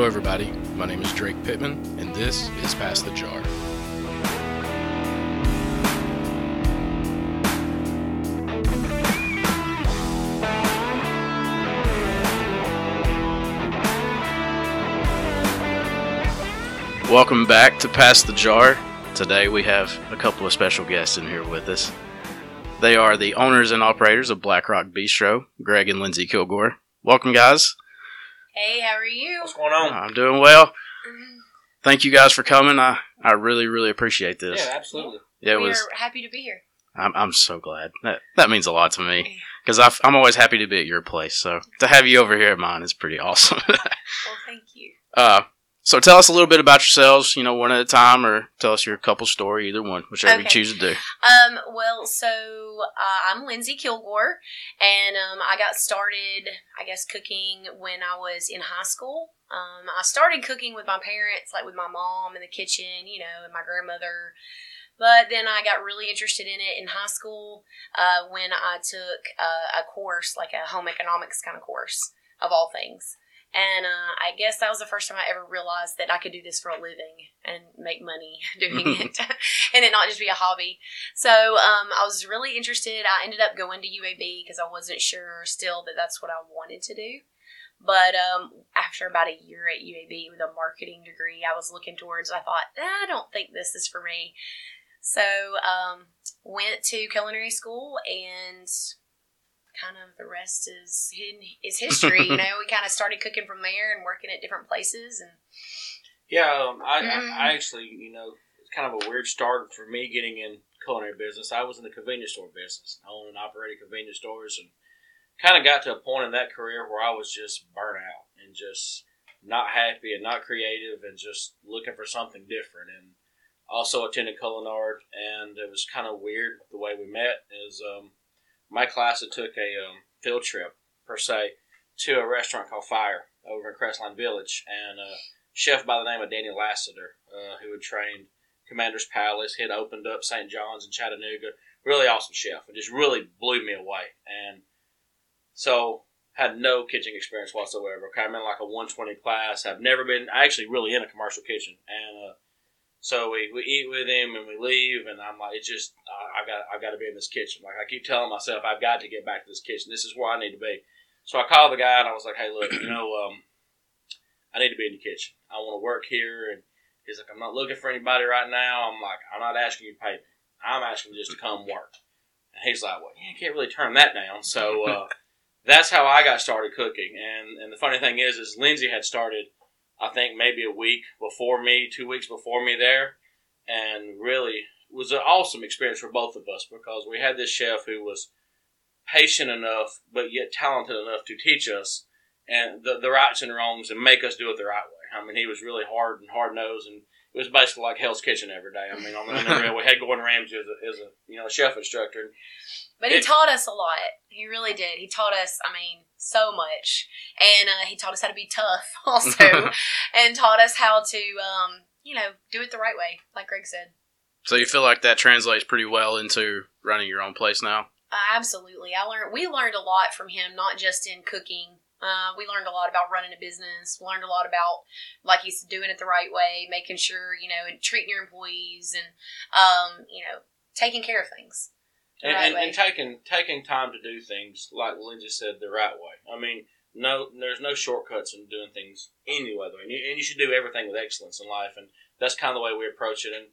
Hello, everybody. My name is Drake Pittman, and this is Pass the Jar. Welcome back to Pass the Jar. Today we have a couple of special guests in here with us. They are the owners and operators of Black Rock Bistro, Greg and Lindsay Kilgore. Welcome, guys. Hey, how are you? What's going on? I'm doing well. Thank you guys for coming. I, I really, really appreciate this. Yeah, absolutely. Yeah, it we was. are happy to be here. I'm, I'm so glad. That, that means a lot to me because I'm always happy to be at your place. So to have you over here at mine is pretty awesome. Well, thank you. uh, so tell us a little bit about yourselves, you know, one at a time, or tell us your couple story, either one, whichever you choose to do. Um, well, so uh, I'm Lindsay Kilgore, and um, I got started, I guess, cooking when I was in high school. Um, I started cooking with my parents, like with my mom in the kitchen, you know, and my grandmother. But then I got really interested in it in high school uh, when I took uh, a course, like a home economics kind of course, of all things. And uh, I guess that was the first time I ever realized that I could do this for a living and make money doing it, and it not just be a hobby. So um, I was really interested. I ended up going to UAB because I wasn't sure still that that's what I wanted to do. But um, after about a year at UAB with a marketing degree, I was looking towards. I thought, "Ah, I don't think this is for me. So um, went to culinary school and kind of the rest is hidden, is history. you know, we kind of started cooking from there and working at different places and Yeah, um, I, Mhm. I, I actually, you know, it's kind of a weird start for me getting in culinary business. I was in the convenience store business, I owned and operated convenience stores, and kind of got to a point in that career where I was just burnt out and just not happy and not creative and just looking for something different. And also attended Culinary, and it was kind of weird the way we met. Is um, my class had took a um, field trip per se to a restaurant called Fire over in Crestline Village, and a chef by the name of Danny Lassiter, uh, who had trained Commander's Palace. Had opened up St. John's in Chattanooga. Really awesome chef. It just really blew me away. And so had no kitchen experience whatsoever. Came in like a 120 class. I've never been actually really in a commercial kitchen. And uh, so we, we eat with him and we leave. And I'm like, it's just uh, I got I got to be in this kitchen. Like I keep telling myself, I've got to get back to this kitchen. This is where I need to be. So I called the guy and I was like, hey, look, you know, um, I need to be in the kitchen. I want to work here. And he's like, I'm not looking for anybody right now. I'm like, I'm not asking you to pay me. I'm asking just to come work. And he's like, well, you can't really turn that down. So uh, that's how I got started cooking. And and the funny thing is, is Lindsay had started, I think maybe a week before me, two weeks before me there, and really it was an awesome experience for both of us because we had this chef who was patient enough but yet talented enough to teach us and the, the rights and wrongs and make us do it the right way. I mean, he was really hard and hard nosed, and it was basically like Hell's Kitchen every day. I mean, on the, in the real, we had Gordon Ramsay as a, as a you know chef instructor. But he It- taught us a lot. He really did. He taught us, I mean, so much. And uh, he taught us how to be tough also. and taught us how to, um, you know, do it the right way, like Greg said. So you feel like that translates pretty well into running your own place now? Uh, absolutely. I learned, we learned a lot from him, not just in cooking. Uh, we learned a lot about running a business. Learned a lot about, like he's doing it the right way, making sure, you know, and treating your employees and, um, you know, taking care of things. And, right and, and taking taking time to do things like Lindsay said the right way. I mean, no, there's no shortcuts in doing things any way, and you, and you should do everything with excellence in life, and that's kind of the way we approach it. And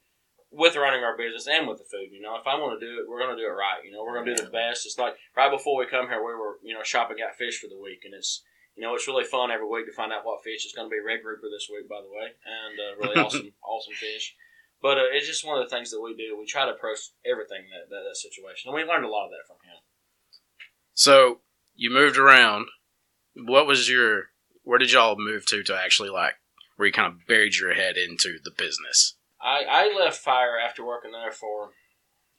with running our business and with the food, you know, if I want to do it, we're going to do it right. You know, we're going to do the best. It's like right before we come here, we were you know shopping at fish for the week, and it's you know it's really fun every week to find out what fish is going to be red grouper this week, by the way, and uh, really awesome awesome fish. But uh, it's just one of the things that we do. We try to approach everything that, that that situation, and we learned a lot of that from him. So you moved around. What was your? Where did y'all move to to actually like where you kind of buried your head into the business? I, I left Fire after working there for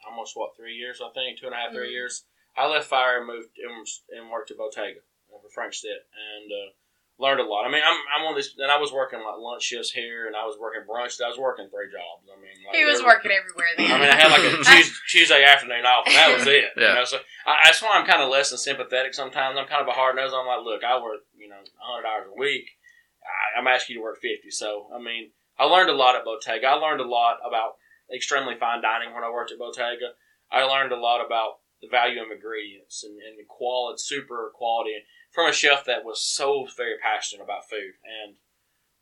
almost what three years, I think, two and a half, three Mhm. years. I left Fire and moved and, and worked at Bottega for Frank Stitt and uh, learned a lot. I mean, I'm I'm on this, and I was working like lunch shifts here, and I was working brunch. I was working three jobs. I mean, like He was every- working everywhere then. I mean, I had like a Tuesday, Tuesday afternoon off, and that was it. Yeah. You know, so I, that's why I'm kind of less than sympathetic sometimes. I'm kind of a hard nose. I'm like, look, I work, you know, 100 hours a week, I, I'm asking you to work 50. So, I mean, I learned a lot at Bottega. I learned a lot about extremely fine dining when I worked at Bottega. I learned a lot about the value of ingredients and, and the quality, super quality from a chef that was so very passionate about food. And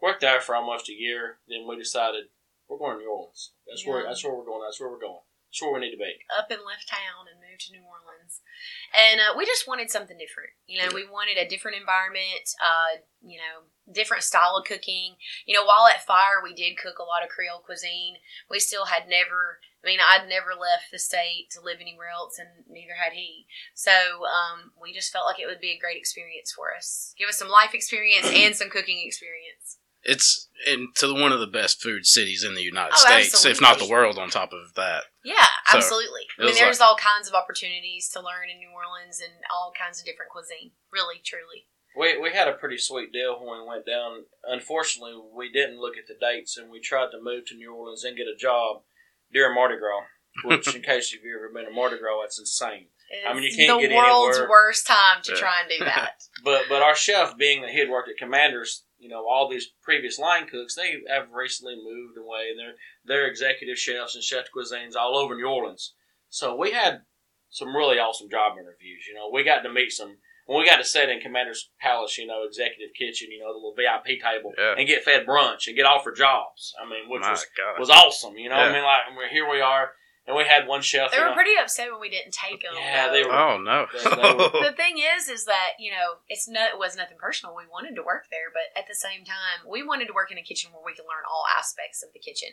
worked there for almost a year. Then we decided we're going to New Orleans. That's where that's where we're going. That's where we're going. That's where we need to be. up and left town and moved to New Orleans. And uh, we just wanted something different. You know, we wanted a different environment, uh, you know, different style of cooking. You know, while at Fire, we did cook a lot of Creole cuisine. We still had never, I mean, I'd never left the state to live anywhere else, and neither had he. So um, we just felt like it would be a great experience for us. Give us some life experience and some cooking experience. It's into one of the best food cities in the United Oh, States, if not the world. On top of that, Yeah, So, absolutely. it I mean, was there's all kinds of opportunities to learn in New Orleans and all kinds of different cuisine. Really, truly. We, we had a pretty sweet deal when we went down. Unfortunately, we didn't look at the dates and we tried to move to New Orleans and get a job during Mardi Gras. Which, in case you've ever been to Mardi Gras, that's insane. I mean, you can't the get world's anywhere- worst time to Yeah. try and do that. But but our chef, being that he had worked at Commanders, you know, all these previous line cooks, they have recently moved away, and they're they're executive chefs and chef de cuisines all over New Orleans. So we had some really awesome job interviews. You know, we got to meet some. When we got to sit in Commander's Palace, you know, executive kitchen, you know, the little VIP table, Yeah. and get fed brunch and get offered jobs. I mean, which my was God, was awesome. You know, Yeah. I mean, like we're here we are, and we had one chef. they were know, pretty upset when we didn't take them. Yeah, though. they were- oh no, They- they were- The thing is, is that you know, it's no, it was nothing personal. We wanted to work there, but at the same time, we wanted to work in a kitchen where we could learn all aspects of the kitchen.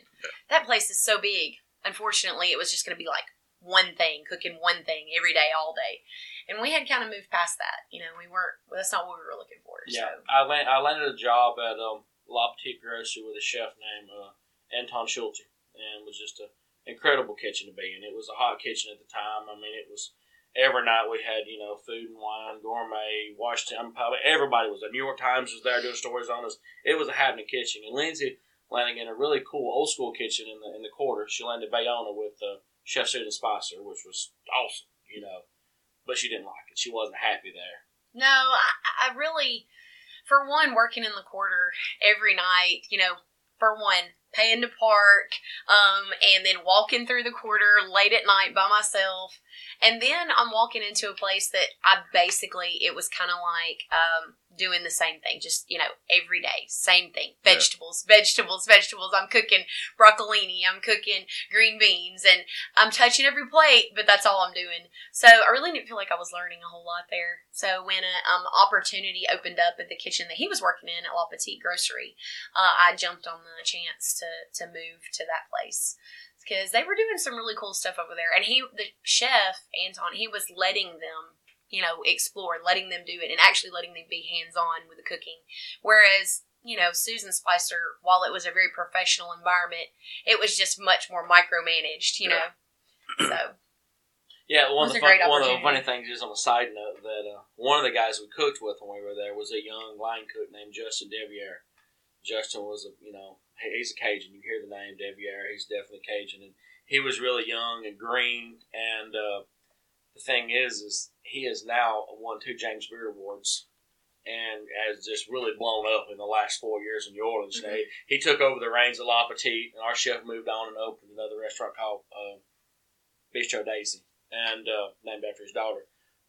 That place is so big. Unfortunately, it was just going to be like one thing, cooking one thing every day, all day, and we had kind of moved past that. You know, we weren't. Well, that's not what we were looking for. Yeah, So. I land, I landed a job at um, La Petite Grocery with a chef named uh, Anton Schulte, and was just an incredible kitchen to be in. It was a hot kitchen at the time. I mean, it was every night we had you know food and wine, gourmet, Washington Public. Everybody was there. New York Times was there doing stories on us. It was a happening kitchen, and Lindsay landing in a really cool old school kitchen in the in the quarter. She landed Bayona with uh, Chef Susan Spicer, which was awesome, you know. But she didn't like it. She wasn't happy there. No, I, I really, for one, working in the quarter every night, you know, for one, paying to park, um, and then walking through the quarter late at night by myself. And then I'm walking into a place that I basically, it was kind of like um, doing the same thing, just, you know, every day, same thing. Yeah. Vegetables, vegetables, vegetables. I'm cooking broccolini, I'm cooking green beans, and I'm touching every plate, but that's all I'm doing. So I really didn't feel like I was learning a whole lot there. So when an um, opportunity opened up at the kitchen that he was working in at La Petite Grocery, uh, I jumped on the chance to to move to that place because they were doing some really cool stuff over there. And he, the chef Anton, he was letting them, you know, explore, letting them do it, and actually letting them be hands on with the cooking. Whereas you know, Susan Spicer, while it was a very professional environment, it was just much more micromanaged, you Yeah. know. So Yeah, one of the fun, one of the funny things is on a side note that uh, one of the guys we cooked with when we were there was a young line cook named Justin Devillier. Justin was a you know he's a Cajun. You hear the name Devillier, he's definitely Cajun, and he was really young and green. And uh, the thing is, is he has now won two James Beard Awards. And has just really blown up in the last four years in New Orleans. Know, he, he took over the reins of La Petite, and our chef moved on and opened another restaurant called uh, Bistro Daisy and uh, named after his daughter.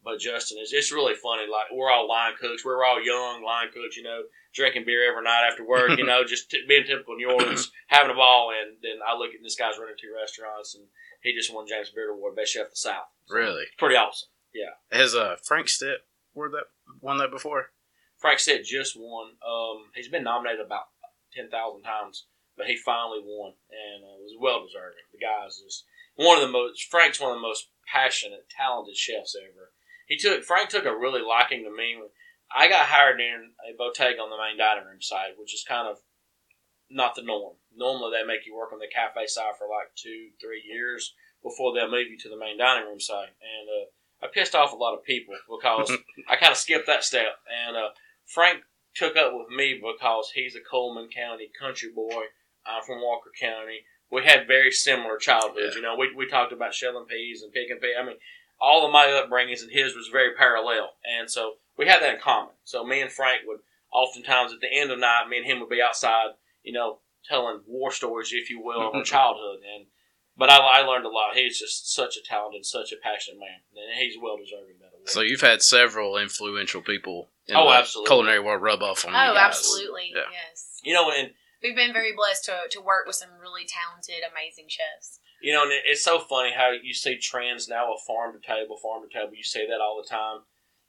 But Justin is it's really funny. Like we're all line cooks, we're all young line cooks, you know, drinking beer every night after work, you know, just t- being typical New Orleans, having a ball. And then I look at this guy's running two restaurants, and he just won James Beard Award, best chef of the South. So, really? pretty awesome. Yeah. Has uh Frank Stitt won that won that before? Frank Stitt just won. Um, he's been nominated about ten thousand times, but he finally won, and uh, was well deserving. The guy's just one of the most. Frank's one of the most passionate, talented chefs ever. He took Frank took a really liking to me. I got hired in a Bottega on the main dining room side, which is kind of not the norm. Normally, they make you work on the cafe side for like two, three years before they'll move you to the main dining room side, and uh, I pissed off a lot of people because I kind of skipped that step, and uh, Frank took up with me because he's a Cullman County country boy. I'm from Walker County. We had very similar childhoods. Yeah. You know, we, we talked about shelling peas and picking peas. I mean, all of my upbringings and his was very parallel, and so we had that in common. So me and Frank would oftentimes at the end of the night, me and him would be outside, you know, telling war stories, if you will, of our mm-hmm. childhood. And but I, I learned a lot. He's just such a talented, such a passionate man, and he's well deserving of that award. So you've had several influential people in Oh, the absolutely. culinary world rub off on oh, you Oh, absolutely. Yeah. Yes. you know, and We've been very blessed to, to work with some really talented, amazing chefs. You know, and it- it's so funny how you see trends now of farm to table, farm to table. You say that all the time.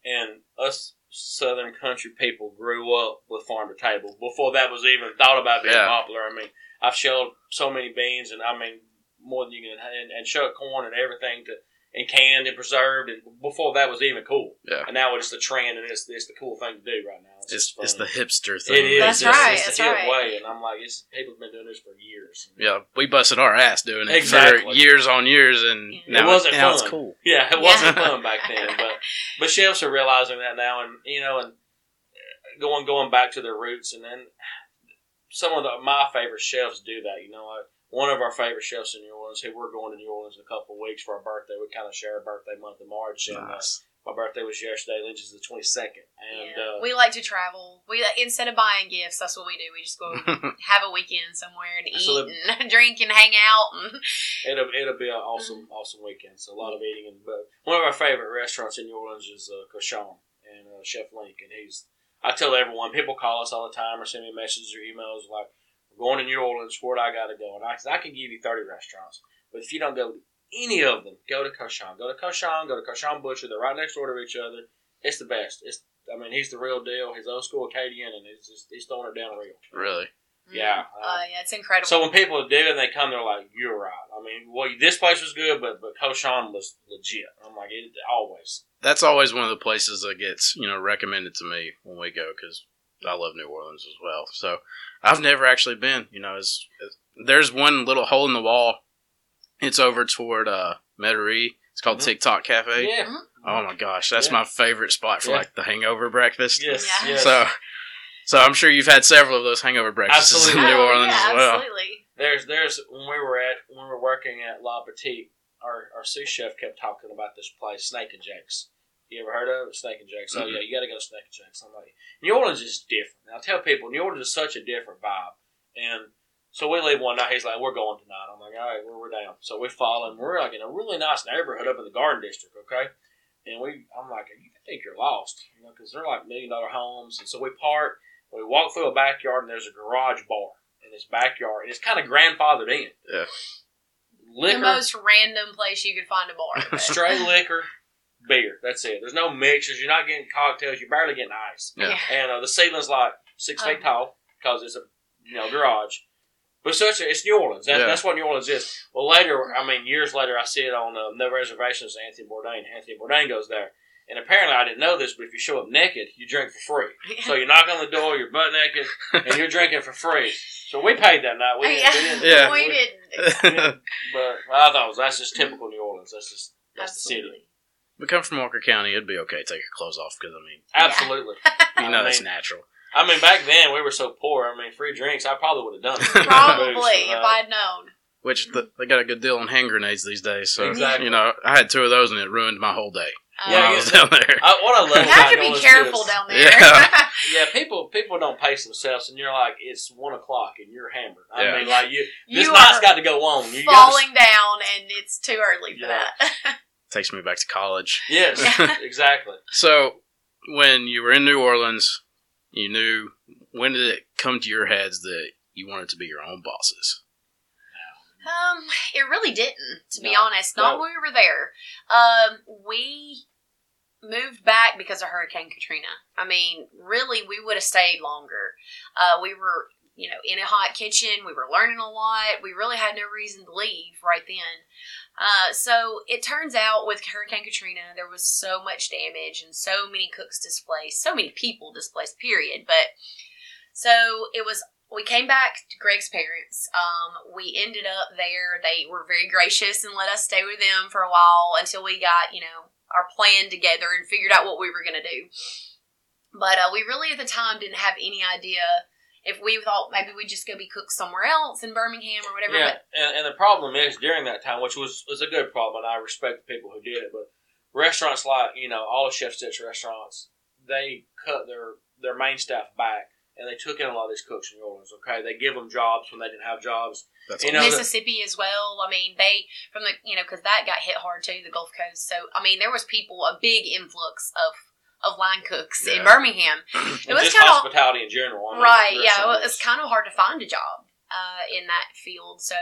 And us Southern country people grew up with farm to table before that was even thought about being Yeah. popular. I mean, I've shelled so many beans, and I mean, more than you can, and, and shucked corn and everything to, and canned and preserved, and before that was even cool. Yeah. And now it's the trend, and it's, it's the cool thing to do right now. It's, just it's the hipster thing. It is. That's It's- right, It's that's the hip right. way, and I'm like, it's people's been doing this for years. Yeah, we busted our ass doing it for years on years, and It now, wasn't now it's fun. cool. Yeah, it wasn't fun back then, but but chefs are realizing that now, and you know, and going going back to their roots, and then some of the, my favorite chefs do that. You know, like one of our favorite chefs in New Orleans, who we're going to New Orleans in a couple of weeks for our birthday. We kind of share a birthday month of March, and uh, my birthday was yesterday. Lynch's the twenty second, and yeah. uh, we like to travel. We instead of buying gifts, that's what we do. We just go have a weekend somewhere and eat So and drink and hang out. And it'll it'll be an awesome awesome weekend. So a lot of eating, and but one of our favorite restaurants in New Orleans is uh, Cochon and uh, Chef Link, and he's. I tell everyone, people call us all the time or send me messages or emails like, "We're going to New Orleans. Where do I got to go?" And I said, "I can give you thirty restaurants, but if you don't go to any of them, go to Cochon. Go to Cochon, Go to Cochon Butcher. They're right next door to each other. It's the best. It's I mean, he's the real deal. He's old school Acadian, and he's just he's throwing it down real. Really? Yeah. uh, yeah, it's incredible. So when people do and they come, they're like, "You're right." I mean, well, this place was good, but but Cochon was legit. I'm like, it always. That's always one of the places that gets you know recommended to me when we go because I love New Orleans as well. So I've never actually been. You know, it's, it's, there's one little hole in the wall. It's over toward uh, Metairie. It's called Mhm. TikTok Cafe. Yeah. Mhm. Oh my gosh, that's Yeah. my favorite spot for Yeah. like the hangover breakfast. Yes. Yeah. yes. So, so I'm sure you've had several of those hangover breakfasts Absolutely. in New Oh, Orleans yeah, as well. Absolutely. there's there's when we were at when we were working at La Petite, our our sous chef kept talking about this place, Snake and Jake's. You ever heard of it? Snake and Jake's? Oh Mhm. yeah, you got to go to Snake and Jake's. I'm like, New Orleans is different. And I tell people, New Orleans is such a different vibe. And so we leave one night. He's like, "We're going tonight." I'm like, "All right, we're, we're down." So we follow him. We're like in a really nice neighborhood up in the Garden District. Okay, and we, I'm like, "You think you're lost?" You know, because they're like million dollar homes. And so we park. We walk through a backyard, and there's a garage bar in this backyard, and it's kind of grandfathered in. Yeah. Liquor, The most random place you could find a bar. but- straight liquor, beer. That's it. There's no mixers. You're not getting cocktails. You're barely getting ice. Yeah. And uh, the ceiling's like six feet Oh. tall because it's a you know garage. But such a, it's New Orleans. That, Yeah. That's what New Orleans is. Well, later, I mean, years later, I see it on uh, No Reservations. Anthony Bourdain. Anthony Bourdain goes there, and apparently, I didn't know this, but if you show up naked, you drink for free. So you knock on the door, you're butt naked, and you're drinking for free. So we paid that night. We didn't, we didn't, Yeah. we we- didn't. we didn't- but I thought was, that's just typical New Orleans. That's just that's the city. Absolutely. we come from Walker County. It'd be okay to take your clothes off because I mean, Absolutely. you know I that's mean, natural. I mean, back then we were so poor. I mean, free drinks. I probably would have done it. Probably, if uh, I'd known. Which the, they got a good deal on hand grenades these days. So Exactly. you know, I had two of those and it ruined my whole day. Uh, Yeah, when I was down there. I, what I love you have to be careful is- down there. Yeah. Yeah, people people don't pace themselves, and you're like, it's one o'clock, and you're hammered. I Yeah. mean, like you, this you night's are got to go on. You gotta- falling down, and it's too early for Yeah. that. Takes me back to college. yes, exactly. So when you were in New Orleans, you knew when did it come to your heads that you wanted to be your own bosses? Um, it really didn't, to be honest. Not No. when we were there. Um, we moved back because of Hurricane Katrina. I mean, really, we would have stayed longer. Uh, we were, you know, in a hot kitchen. We were learning a lot. We really had no reason to leave right then. Uh, so it turns out with Hurricane Katrina, there was so much damage and so many cooks displaced, so many people displaced. Period. But so it was we came back to Greg's parents. Um, we ended up there. They were very gracious and let us stay with them for a while until we got, you know, our plan together and figured out what we were going to do. But uh, we really at the time didn't have any idea if we thought maybe we'd just go be cooks somewhere else in Birmingham or whatever. Yeah, But and, and the problem is during that time, which was was a good problem, and I respect the people who did it. But restaurants like you know all the Chef Stitt restaurants, they cut their their main staff back, and they took in a lot of these cooks in New Orleans. Okay, they give them jobs when they didn't have jobs. That's You awesome. know, the- Mississippi as well. I mean, they from the you know because that got hit hard too, the Gulf Coast. So I mean, there was people a big influx of of line cooks in Birmingham. it was just kinda- hospitality in general. I mean, right? Yeah, well, it's kind of hard to find a job uh, in that field. So.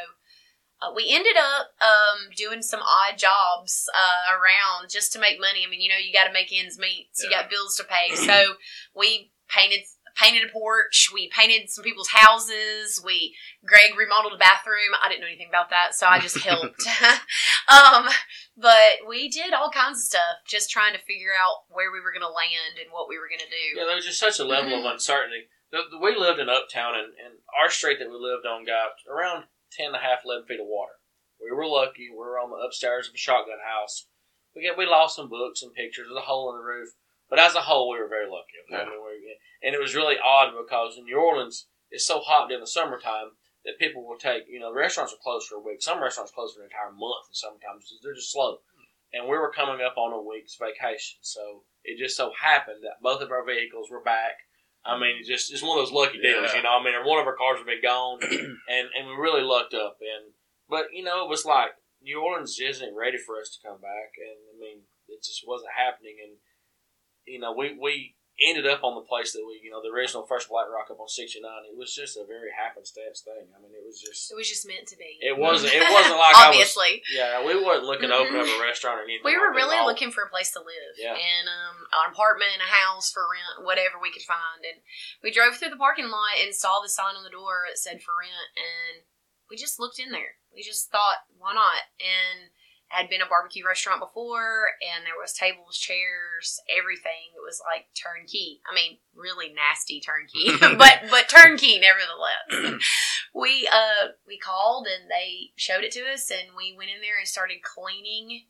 Uh, we ended up um, doing some odd jobs uh, around just to make money. I mean, you know, you got to make ends meet. So Yeah. You got bills to pay. So we painted painted a porch. We painted some people's houses. We Greg remodeled a bathroom. I didn't know anything about that, so I just helped. um, but we did all kinds of stuff, just trying to figure out where we were going to land and what we were going to do. Yeah, there was just such a level Mm-hmm. of uncertainty. The, the, we lived in Uptown, and, and our street that we lived on got around 10 and a half, 11 feet of water. We were lucky. We were on the upstairs of a shotgun house. We get, we lost some books and pictures. There's a hole in the roof. But as a whole, we were very lucky. Okay? I mean, we, and it was really odd because in New Orleans, it's so hot during the summertime that people will take, you know, the restaurants are closed for a week. Some restaurants close for an entire month, and sometimes they're just slow. And we were coming up on a week's vacation, so it just so happened that both of our vehicles were back. I mean, it just it's one of those lucky deals, Yeah. you know. I mean, one of our cars would been gone, and and we really lucked up. And but you know, it was like New Orleans isn't ready for us to come back, and I mean, it just wasn't happening. And you know, we we ended up on the place that we, you know, the original first Black Rock up on sixty nine. It was just a very happenstance thing. I mean, it was just It was just meant to be. it wasn't it wasn't like I was. obviously. Yeah, we wasn't looking to open up a restaurant or anything. We were like really looking for a place to live, Yeah. and um, an apartment, a house for rent, whatever we could find. And we drove through the parking lot and saw the sign on the door that said for rent, and we just looked in there. We just thought, why not? And had been a barbecue restaurant before, and there was tables, chairs, everything. It was like turnkey. I mean, really nasty turnkey, but but turnkey nevertheless. we uh we called and they showed it to us, and we went in there and started cleaning.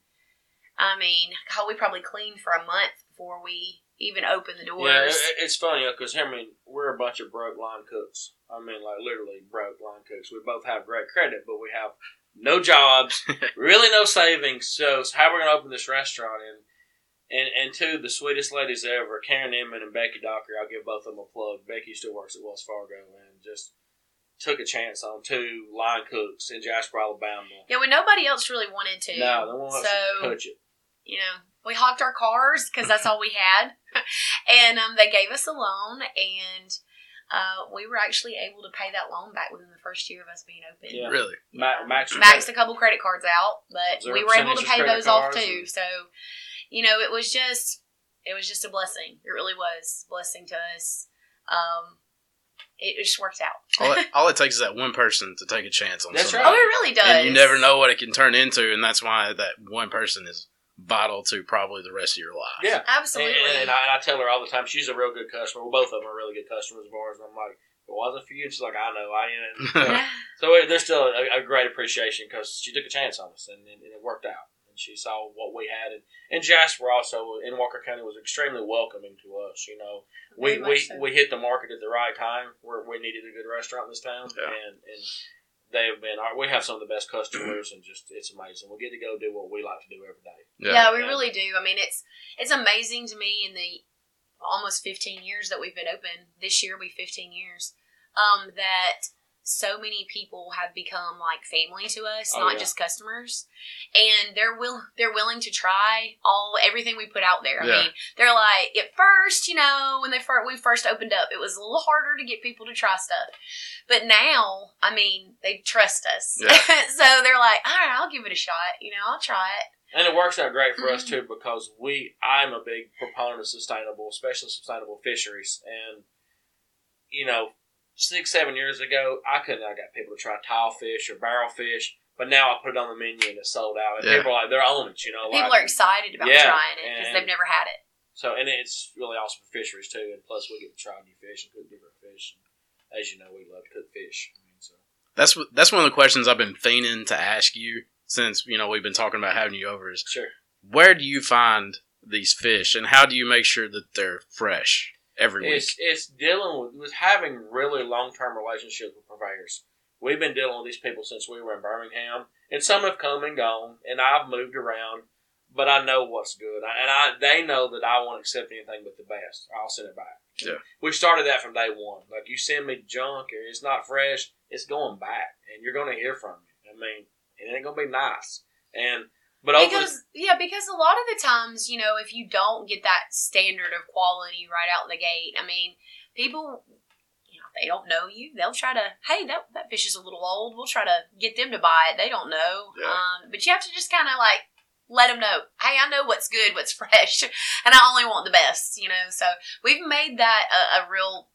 I mean, God, we probably cleaned for a month before we even opened the doors. Yeah, it, it's funny because I mean we're a bunch of broke line cooks. I mean, like literally broke line cooks. We both have great credit, but we have no jobs, really no savings. So, so how we're going to open this restaurant and and and two the sweetest ladies ever, Karen Inman and Becky Docker. I'll give both of them a plug. Becky still works at Wells Fargo and just took a chance on two line cooks in Jasper, Alabama. yeah, when nobody else really wanted to. No, they won't so you touch it. you know, we hocked our cars because that's all we had, and um, they gave us a loan, and uh, we were actually able to pay that loan back within the first year of us being open. Yeah. Really? Ma- Max, maxed a couple credit cards out, but we were able to pay those off too. and- So, you know, it was just it was just a blessing. It really was a blessing to us. Um, it just worked out. All it, all it takes is that one person to take a chance on That's somebody. oh, it really does. And you never know what it can turn into, and that's why that one person is vital to probably the rest of your life. Yeah. Absolutely. And, and, I, and I tell her all the time, she's a real good customer. Well, both of them are really good customers of ours. And I'm like, if it wasn't for you, she's like, I know. I am. Yeah. so it, there's still a, a great appreciation because she took a chance on us and, and, and it worked out. And she saw what we had. And, and Jasper also in Walker County was extremely welcoming to us. You know, we, we, so. we hit the market at the right time where we needed a good restaurant in this town. Yeah. And, and they have been, our, we have some of the best customers and just, it's amazing. We get to go do what we like to do every day. Yeah, we Yeah. really do. I mean, it's it's amazing to me in the almost 15 years that we've been open. This year will be 15 years. Um, that so many people have become like family to us, Oh, not yeah. just customers, and they're will they're willing to try all everything we put out there. I Yeah. mean, they're like at first, you know, when they first we first opened up, it was a little harder to get people to try stuff, but now, I mean, they trust us, Yeah. so they're like, all right, I'll give it a shot. You know, I'll try it. And it works out great for us Mhm. too because we I'm a big proponent of sustainable, especially sustainable fisheries. And you know, six, seven years ago I couldn't I got people to try tile fish or barrel fish, but now I put it on the menu and it's sold out. And Yeah. people are like they're on it, you know. People like, are excited about Yeah, trying it because they've never had it. so and it's really awesome for fisheries too, and plus we get to try new fish and cook different fish. And as you know, we love to cook fish. I mean, so That's that's one of the questions I've been feigning to ask you since you know we've been talking about having you over. Is sure. where do you find these fish, and how do you make sure that they're fresh every week? It's it's dealing with, with having really long term relationships with purveyors. We've been dealing with these people since we were in Birmingham, and some have come and gone, and I've moved around, but I know what's good, I- and I they know that I won't accept anything but the best. I'll send it back, Yeah. We started that from day one. Like you send me junk or it's not fresh, it's going back, and you're going to hear from me. I mean, it ain't going to be nice. And but because yeah, because a lot of the times, you know, if you don't get that standard of quality right out the gate, I mean, people, you know, they don't know you. They'll try to, hey, that that fish is a little old. We'll try to get them to buy it. They don't know. Yeah. Um, but you have to just kind of like let them know, hey, I know what's good, what's fresh, and I only want the best. You know, so we've made that a, a real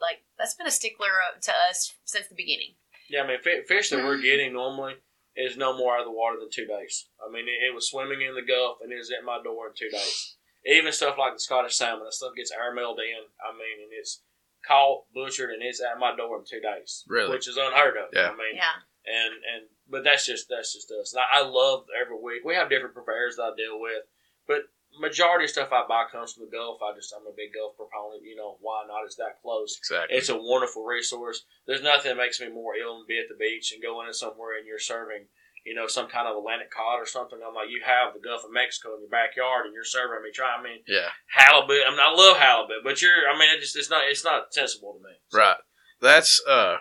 like that's been a stickler uh, to us since the beginning. Yeah, I mean, fi- fish that Mm. we're getting normally is no more out of the water than two days. I mean, it, it was swimming in the Gulf and it was at my door in two days. Even stuff like the Scottish salmon, that stuff gets air mailed in. I mean, and it's caught, butchered, and it's at my door in two days. Really? Which is unheard of. Yeah. I mean, Yeah. and and but that's just that's just us. And I, I love every week. We have different preparers that I deal with, but majority of stuff I buy comes from the Gulf. I just I'm a big Gulf proponent. You know why not? It's that close. Exactly. It's a wonderful resource. There's nothing that makes me more ill than be at the beach and going in somewhere and you're serving, you know, some kind of Atlantic cod or something. I'm like, you have the Gulf of Mexico in your backyard and you're serving me. Try, I mean, yeah. halibut. I mean, I love halibut, but you're, I mean, it just, it's not, it's not sensible to me. So, Right. That's uh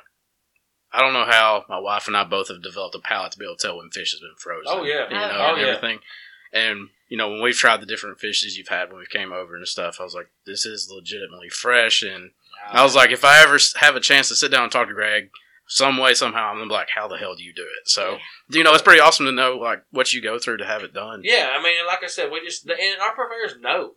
I don't know how my wife and I both have developed a palate to be able to tell when fish has been frozen. Oh, yeah. You know, Oh, and yeah. everything. And you know, when we've tried the different fishes you've had when we came over and stuff, I was like, this is legitimately fresh. And I was like, if I ever have a chance to sit down and talk to Greg, some way, somehow, I'm gonna be like, how the hell do you do it? So, you know, it's pretty awesome to know like what you go through to have it done. Yeah, I mean, like I said, we just and our purveyors know,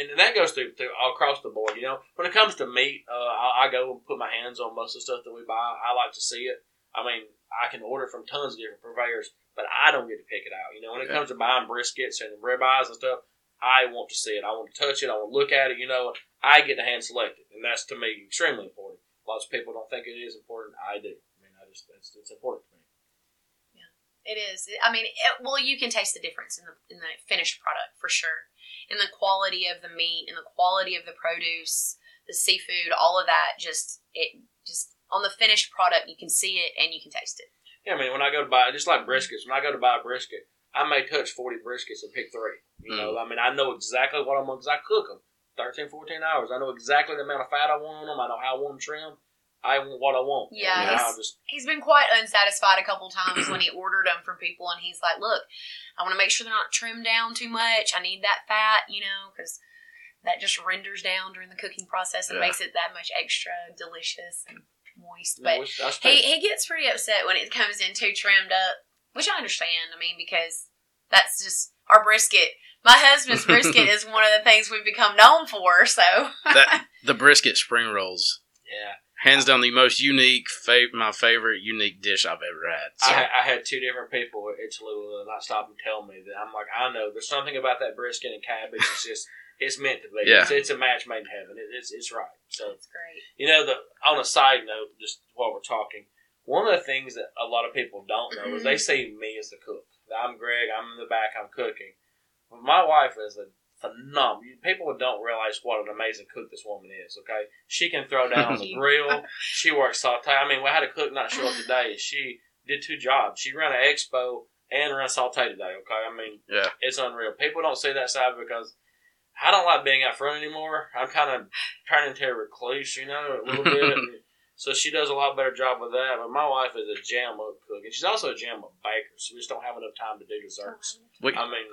and, and that goes through, through all across the board. You know, when it comes to meat, uh, I, I go and put my hands on most of the stuff that we buy. I like to see it. I mean, I can order from tons of different purveyors, but I don't get to pick it out. You know, when it Yeah. comes to buying briskets and ribeyes and stuff, I want to see it. I want to touch it. I want to look at it. You know, I get to hand select it, and that's to me extremely important. Lots of people don't think it is important. I do. I mean, I just it's, it's important to me. Yeah, it is. I mean, it, well, you can taste the difference in the in the finished product for sure, in the quality of the meat, in the quality of the produce, the seafood, all of that. Just it just on the finished product, you can see it and you can taste it. Yeah, I mean, when I go to buy, just like mm-hmm. briskets, when I go to buy a brisket, I may touch 40 briskets and pick three. You know, mm-hmm. I mean, I know exactly what I'm going to, because I cook them 13, 14 hours. I know exactly the amount of fat I want on them. I know how I want them trimmed. I want what I want. Yeah, And he's- just, He's been quite unsatisfied a couple times when he ordered them from people, and he's like, "Look, I want to make sure they're not trimmed down too much. I need that fat, you know, because." That just renders down during the cooking process and Yeah. makes it that much extra delicious and moist. But we- he, he gets pretty upset when it comes in too trimmed up, which I understand. I mean, because that's just our brisket. My husband's brisket is one of the things we've become known for. So That the brisket spring rolls, yeah. hands down the most unique, fa- my favorite unique dish I've ever had. I, So, had- I had two different people at Tallulah that stopped and tell me that I'm like, I know there's something about that brisket and cabbage. It's just, it's meant to be. Yeah. It's, it's a match made in heaven. It, it's, it's right. So that's great. You know, the on a side note, just while we're talking, one of the things that a lot of people don't know is they mm-hmm. see me as the cook. I'm Greg. I'm in the back. I'm cooking. But my wife is a phenomenal. People don't realize what an amazing cook this woman is. Okay, she can throw down on the grill. She works saute. I mean, we had a cook not show up today. She did two jobs. She ran an expo and ran saute today. Okay, I mean, yeah, it's unreal. People don't see that side because I don't like being out front anymore. I'm kind of turning into a recluse, you know, a little bit. so she does a lot better job with that. But my wife is a jam up cook, and she's also a jam up baker. So we just don't have enough time to do desserts. we, I mean,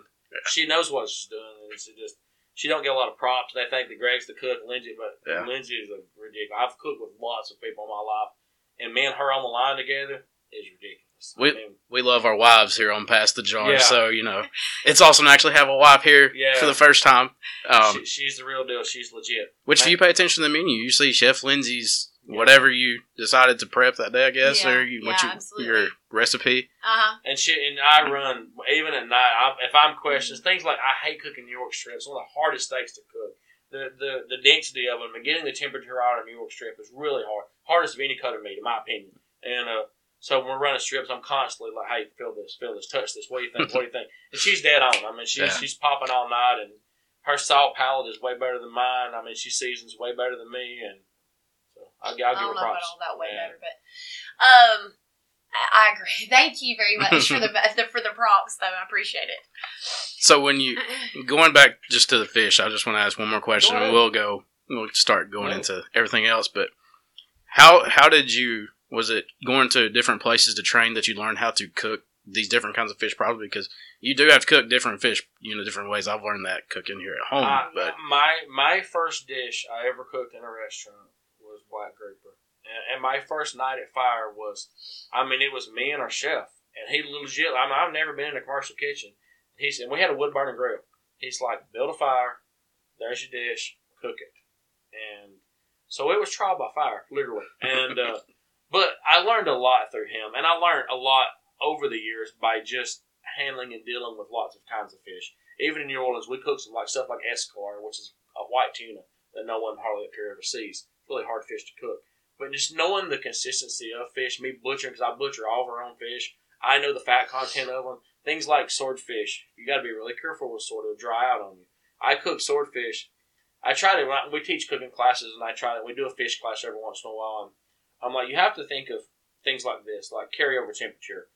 she knows what she's doing, and it's just she don't get a lot of props. They think that Greg's the cook, Lindsay, but Yeah. Lindsay is a ridiculous. I've cooked with lots of people in my life, and me and her on the line together is ridiculous. We- I mean, we love our wives here on Pass the Jar, Yeah. so you know it's awesome to actually have a wife here Yeah. for the first time. Um, she, she's the real deal. She's legit. which, if you pay attention to the menu, you see Chef Lindsay's whatever you decided to prep that day, I guess, Yeah, or you, what yeah, you, your recipe. Uh huh. And she and I run even at night. I, if I'm questions, things like I hate cooking New York strips. One of the hardest steaks to cook. The the the density of them and getting the temperature out of a New York strip is really hard. Hardest of any cut of meat, in my opinion. And uh, so when we're running strips, I'm constantly like, "Hey, feel this, feel this, touch this. What do you think? What do you think?" And she's dead on. I mean, she's Yeah. she's popping all night, and her salt palate is way better than mine. I mean, she seasons way better than me, and so I'll, I'll I give her don't know props. about all that way Yeah. better, but um, I, I agree. Thank you very much for the, the for the props, though. I appreciate it. So when you going back just to the fish, I just want to ask one more question, Go and we'll go we'll start going Yeah. into everything else. But how how did you? Was it going to different places to train that you learned how to cook these different kinds of fish? Probably because you do have to cook different fish, you know, different ways. I've learned that cooking here at home, Uh, but my my first dish I ever cooked in a restaurant was black grouper, and, and my first night at fire was, I mean, it was me and our chef, and he legit. I mean, I've never been in a commercial kitchen. He said we had a wood burning grill. He's like, build a fire, there's your dish, cook it, and so it was trial by fire, literally. And uh, but I learned a lot through him, and I learned a lot over the years by just handling and dealing with lots of kinds of fish even in New Orleans, we cook some like stuff like escolar, which is a white tuna that no one hardly up here ever sees. It's really hard fish to cook. But just knowing the consistency of fish, me butchering because I butcher all of our own fish, I know the fat content of them. Things like swordfish, you got to be really careful with sword; it'll dry out on you. I cook swordfish. I try to. We teach cooking classes, and I try to. We do a fish class every once in a while. And I'm like, you have to think of things like this, like carryover temperature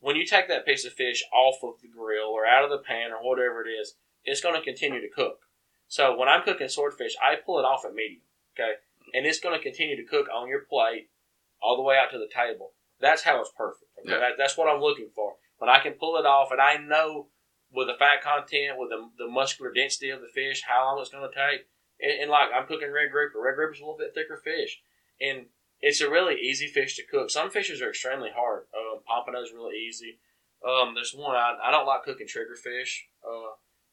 when you take that piece of fish off of the grill or out of the pan or whatever it is, it's going to continue to cook. So when I'm cooking swordfish, I pull it off at medium, okay, and it's going to continue to cook on your plate all the way out to the table. That's how it's perfect. Okay? Yeah. That, that's what I'm looking for. When I can pull it off, and I know with the fat content, with the, the muscular density of the fish, how long it's going to take. And, and like I'm cooking red grouper. Red grouper's a little bit thicker fish, and it's a really easy fish to cook. Some fishes are extremely hard. Um, pompano's really easy. Um, there's one I, I don't like cooking triggerfish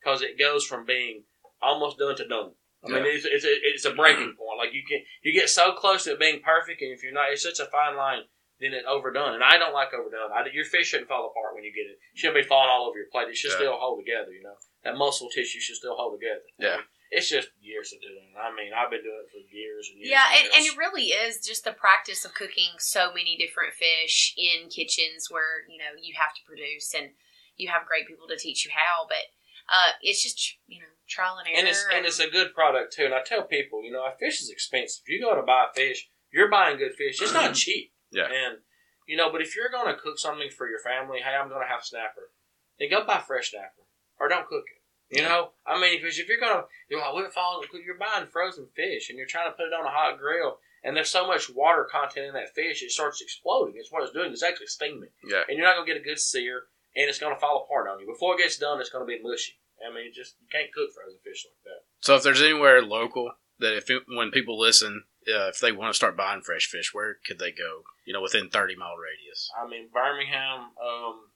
because it goes from being almost done to done. I mean, Yeah. it's, it's, a, it's a breaking point. Like you can you get so close to it being perfect, and if you're not, it's such a fine line. Then it's overdone, and I don't like overdone. I, your fish shouldn't fall apart when you get it. It shouldn't be falling all over your plate. It should Yeah. still hold together. You know that muscle tissue should still hold together. Yeah. It's just years of doing. it. I mean, I've been doing it for years and years. Yeah, and, years. and it really is just the practice of cooking so many different fish in kitchens where you know you have to produce and you have great people to teach you how. But uh, it's just you know trial and error. and it's and it's a good product too. And I tell people, you know, a fish is expensive. If you go to buy fish, you're buying good fish. It's not cheap. Yeah. And you know, but if you're going to cook something for your family, hey, I'm going to have snapper. Then go buy fresh snapper, or don't cook it. You know, I mean, because if you're going to, you're like, well, it falls. You're buying frozen fish, and you're trying to put it on a hot grill, and there's so much water content in that fish, it starts exploding. It's what it's doing. It's actually steaming, yeah, and you're not going to get a good sear, and it's going to fall apart on you. Before it gets done, it's going to be mushy. I mean, just you can't cook frozen fish like that. So if there's anywhere local that if it, when people listen, uh, if they want to start buying fresh fish, where could they go? You know, within thirty mile radius. I mean, Birmingham. Um,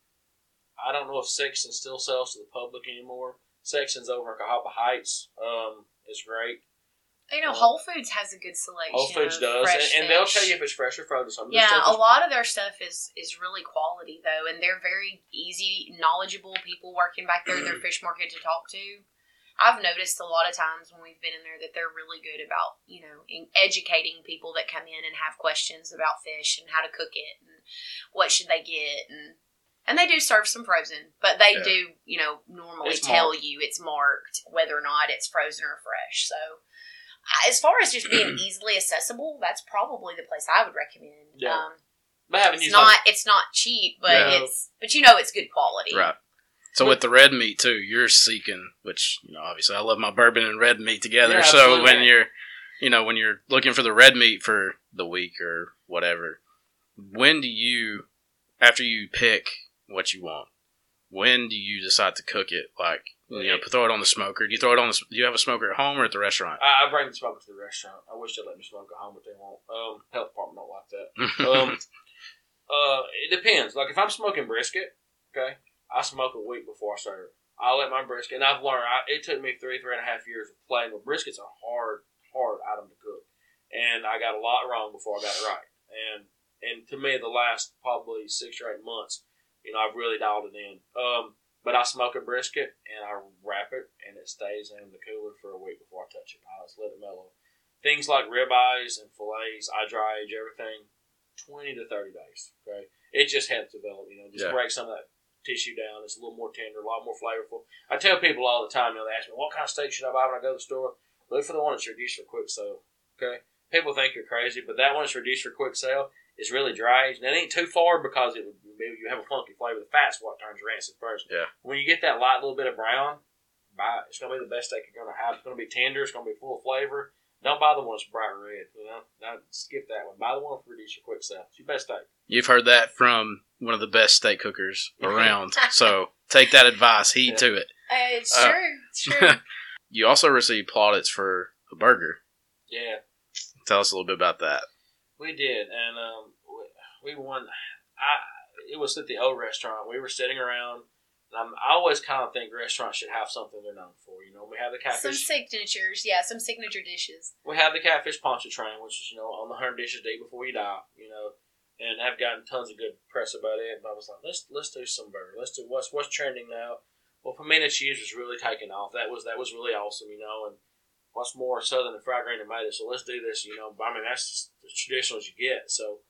I don't know if Sexton still sells to the public anymore. Sexton's over in Cahaba Heights. Um, is great. you know Whole Foods has a good selection. Whole Foods of does, and, fresh and they'll tell you if it's fresh or frozen. Some Yeah, a lot of their stuff is is really quality though, and they're very easy, knowledgeable people working back there at their fish market to talk to. I've noticed a lot of times when we've been in there that they're really good about you know in educating people that come in and have questions about fish and how to cook it and what should they get and and they do serve some frozen, but they Yeah. do you know normally It's tell marked. you it's marked whether or not it's frozen or fresh. So as far as just being easily accessible, that's probably the place I would recommend. Yeah. Um, But it's not like, it's not cheap, but No. it's but you know it's good quality. Right. So with the red meat too, you're seeking, which you know, obviously I love my bourbon and red meat together. Yeah, so absolutely. when you're, you know, when you're looking for the red meat for the week or whatever, when do you, after you pick what you want, when do you decide to cook it? Like, you know, throw it on the smoker. Do you throw it on the? Do you have a smoker at home or at the restaurant? I, I bring the smoker to the restaurant. I wish they'd let me smoke at home, but they won't. Um, health department don't like that. Um, uh, it depends. Like if I'm smoking brisket, okay, I smoke a week before I serve. I let my brisket, and I've learned. I, it took me three, three and a half years of playing with brisket's a hard, hard item to cook, and I got a lot wrong before I got it right. And and to me, the last probably six or eight months, you know, I've really dialed it in. Um, but I smoke a brisket and I wrap it, and it stays in the cooler for a week before I touch it. I just let it mellow. Things like ribeyes and fillets, I dry age everything twenty to thirty days. Okay, it just helps develop. You know, just Yeah. break some of that tissue down. It's a little more tender, a lot more flavorful. I tell people all the time. You know, they ask me, "What kind of steak should I buy when I go to the store?" Look for the one that's reduced for quick sale. Okay, people think you're crazy, but that one that's reduced for quick sale is really dry aged. And it ain't too far because it maybe you have a funky flavor. The fat's what turns rancid first. Yeah. When you get that light little bit of brown, buy it. It's gonna be the best steak you're gonna have. It's gonna be tender. It's gonna be full of flavor. Don't buy the one that's bright red. You know, no, skip that one. Buy the one for reduce your quick sale. It's your best steak. You've heard that from one of the best steak cookers around. so take that advice, heed Yeah. to it. Uh, it's Uh, true. It's true. You also received plaudits for a burger. Yeah, Tell us a little bit about that. we did, and um, we, we won. I it was at the old restaurant. We were sitting around. And I'm, I always kind of think restaurants should have something they're known for. You know, we have the catfish. some signatures, yeah, some signature dishes. we have the catfish pontchartrain, which is you know on the hundred dishes eat before you die. You know, and I've gotten tons of good press about it. But I was like, let's let's do some burger. Let's do what's what's trending now. Well, pimento cheese was really taking off. That was that was really awesome. You know, and what's more southern than fried green tomatoes. So let's do this. You know, I mean that's as traditional as you get. So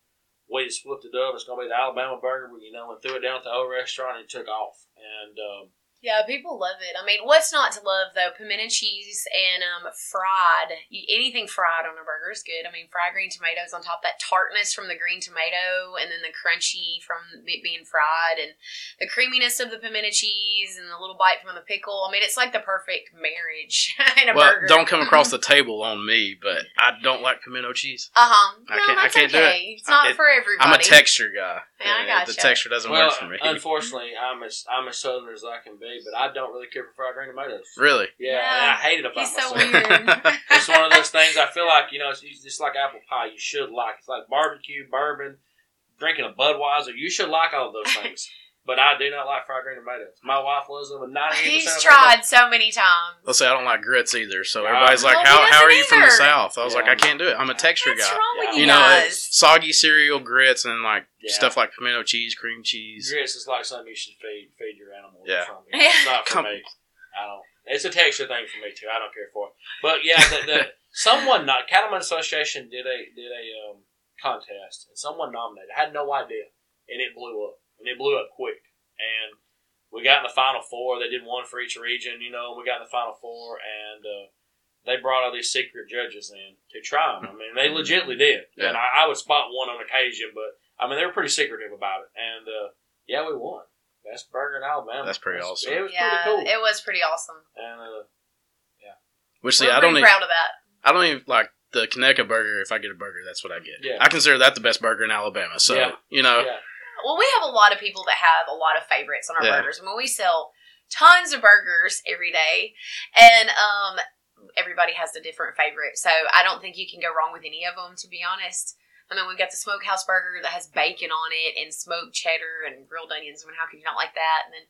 we just flipped it up. It's gonna be the Alabama burger. You know, and threw it down at the old restaurant and it took off. And um, Yeah, people love it. I mean, what's not to love though? Pimento cheese and um, fried anything fried on a burger is good. I mean, fried green tomatoes on top. That tartness from the green tomato, and then the crunchy from it being fried, and the creaminess of the pimento cheese, and the little bite from the pickle. I mean, it's like the perfect marriage in a well, burger. don't come across the table on me, but I don't like pimento cheese. Uh huh. I No, can't- I that's can't do okay. It's not It- for everybody. I'm a texture guy. Yeah, I and gotcha. The texture doesn't well, work for me. unfortunately, I'm as I'm as southern as I can be, but I don't really care for fried green tomatoes. really? Yeah, Yeah. I hate it about He's so weird. it's one of those things I feel like you know it's it's just like apple pie. You should like it's like barbecue, bourbon, drinking a Budweiser. You should like all of those things. But I do not like fried green tomatoes. My wife loves them, and ninety eight He's tried so many times. Let's say I don't like grits either. So Yeah. everybody's like, Well, "How how are doesn't you from the south?" I was like, "I can't do it. I'm a texture What's guy." wrong with Yeah. you, You know, guys? soggy cereal, grits, and like Yeah. stuff like pimento cheese, cream cheese. Grits is like something you should feed feed your animals. Yeah. It's not for Come- me. I don't. It's a texture thing for me too. I don't care for it. But yeah, the, the someone not Cattlemen Association did a did a um, contest, and someone nominated. I had no idea, and it blew up, and it blew up quick, and we got in the final four. They did one for each region, you know. We got in the final four, and uh, they brought all these secret judges in to try them. I mean, they legitimately did, Yeah. and I, I would spot one on occasion, but I mean, they were pretty secretive about it, and uh, yeah, we won. Best burger in Alabama. That's pretty awesome. It was yeah, pretty cool. it was pretty awesome. and uh, Which see, We're I don't pretty even, proud of that. I don't even like the Kaneka burger. If I get a burger, that's what I get. Yeah. I consider that the best burger in Alabama. So Yeah. you know, yeah, Well, we have a lot of people that have a lot of favorites on our Yeah. burgers. I mean, we sell tons of burgers every day, and um, everybody has a different favorite. So I don't think you can go wrong with any of them, to be honest. I mean, we've got the smokehouse burger that has bacon on it and smoked cheddar and grilled onions. I mean, how could you not like that? And then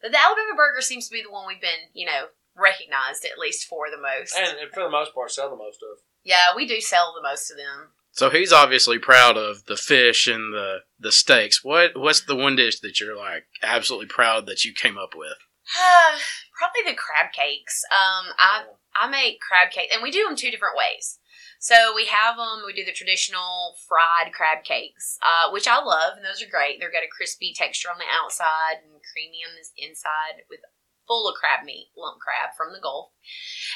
the, the Alabama burger seems to be the one we've been, you know, recognized at least for the most. and, and for the most part, sell the most of. yeah, we do sell the most of them. So he's obviously proud of the fish and the the steaks. What what's the one dish that you're like absolutely proud that you came up with? Probably the crab cakes. Um, I I make crab cakes, and we do them two different ways. So we have them. We do the traditional fried crab cakes, uh, which I love, and those are great. They've got a crispy texture on the outside and creamy on the inside, with full of crab meat, lump crab from the Gulf.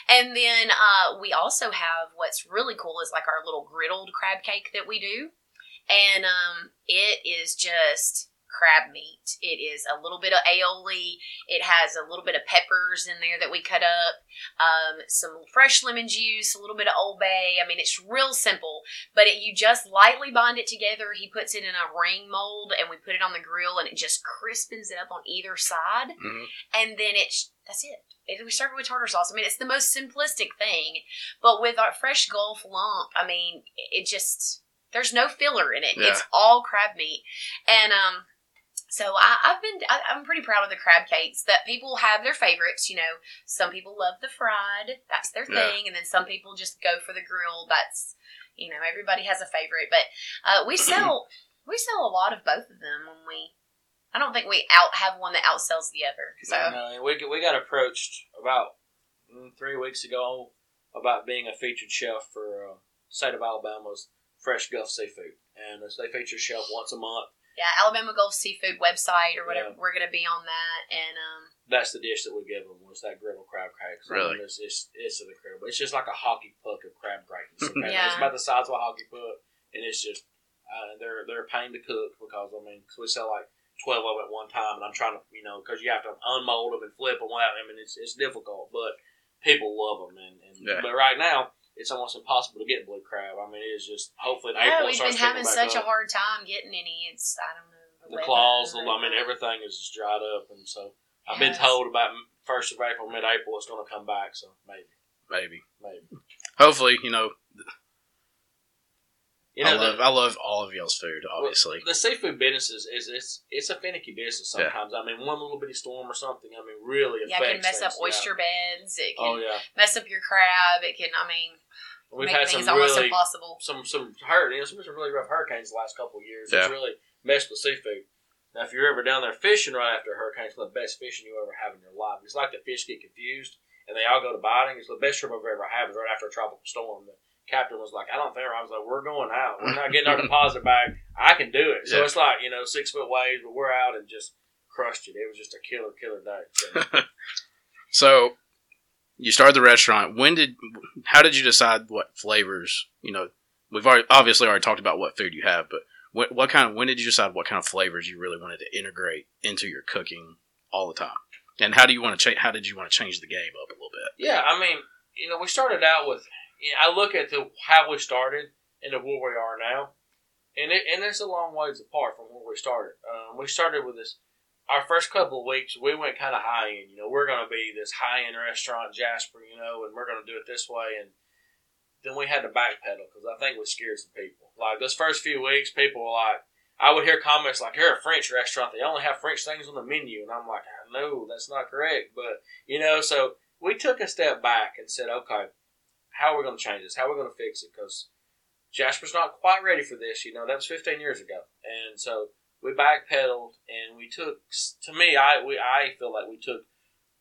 And then uh, we also have what's really cool is like our little griddled crab cake that we do, and um, it is just crab meat. It is a little bit of aioli. It has a little bit of peppers in there that we cut up, um, some fresh lemon juice, a little bit of Old Bay. I mean, it's real simple, but it, you just lightly bind it together. He puts it in a ring mold, and we put it on the grill, and it just crispens it up on either side, Mhm. and then it's that's it. It- We serve it with tartar sauce. I mean, it's the most simplistic thing, but with our fresh Gulf lump, I mean, it just there's no filler in it. Yeah. It's all crab meat, and um, so I, I've been I, I'm pretty proud of the crab cakes that people have their favorites. You know, some people love the fried, that's their Yeah. thing, and then some people just go for the grill. That's you know everybody has a favorite, but uh, we sell we sell a lot of both of them when we. I don't think we out have one that outsells the other. So No, we we got approached about mm, three weeks ago about being a featured chef for uh, state of Alabama's fresh Gulf seafood, and they feature chef once a month. Yeah, Alabama Gulf Seafood website or whatever. Yeah. We're gonna be on that, and um, That's the dish that we give them was that griddle crab cakes. Really? it's, it's, it's incredible. It's just like a hockey puck of crab gratings. Okay? Yeah. It's about the size of a hockey puck, and it's just uh, they're they're a pain to cook because I mean 'cause we sell like twelve of them at one time, and I'm trying to you know because you have to unmold them and flip them out. I mean it's it's difficult, but people love them, and, and Yeah. but right now it's almost impossible to get blue crab. I mean, it is just hopefully in Yeah, April it we've been having picking back such a hard time getting any. It's I don't know the weather claws, the, or- I mean, everything is just dried up, and so I've been told about first of April, mid April, it's going to come back. So maybe, Maybe. maybe. Hopefully, you know, You I know, love the, I love all of y'all's food. Obviously, the seafood business is, is it's it's a finicky business Yeah. sometimes. I mean, one little bitty storm or something, I mean, really Yeah, affects it can mess up things, yeah. oyster beds. It oh, can Oh yeah, mess up your crab. It can. I mean, we've make had things some almost really impossible. some some hurt. You know, some some really rough hurricanes the last couple of years. Yeah. It's really messed with seafood. Now, if you're ever down there fishing right after a hurricane, it's the best fishing you ever have in your life. It's like the fish get confused and they all go to biting. It's the best trip I've ever had. Was right after a tropical storm. The captain was like, "I don't think." I was like, "We're going out. We're not getting our deposit back. I can do it." So Yeah. it's like you know six foot waves, but we're out and just crushed it. It was just a killer, killer day. So, so you started the restaurant. When did? How did you decide what flavors? You know, we've already, obviously already talked about what food you have, but what, what kind of? When did you decide what kind of flavors you really wanted to integrate into your cooking all the time? And how do you want to change? How did you want to change the game up a little bit? Yeah, I mean, you know, we started out with. You know, I look at the how we started and where we are now, and it and it's a long ways apart from where we started. Um, we started with this. Our first couple of weeks, we went kind of high end. You know, we're going to be this high end restaurant, Jasper. You know, and we're going to do it this way. And then we had to backpedal because I think we scared some people. Like those first few weeks, people were like, I would hear comments like, "You're a French restaurant. They only have French things on the menu," and I'm like, "No, that's not correct." But you know, so we took a step back and said, "Okay, how are we going to change this? How are we going to fix it?" Because Jasper's not quite ready for this. You know, that was 15 years ago, and so we backpedaled and we took. To me, I we I feel like we took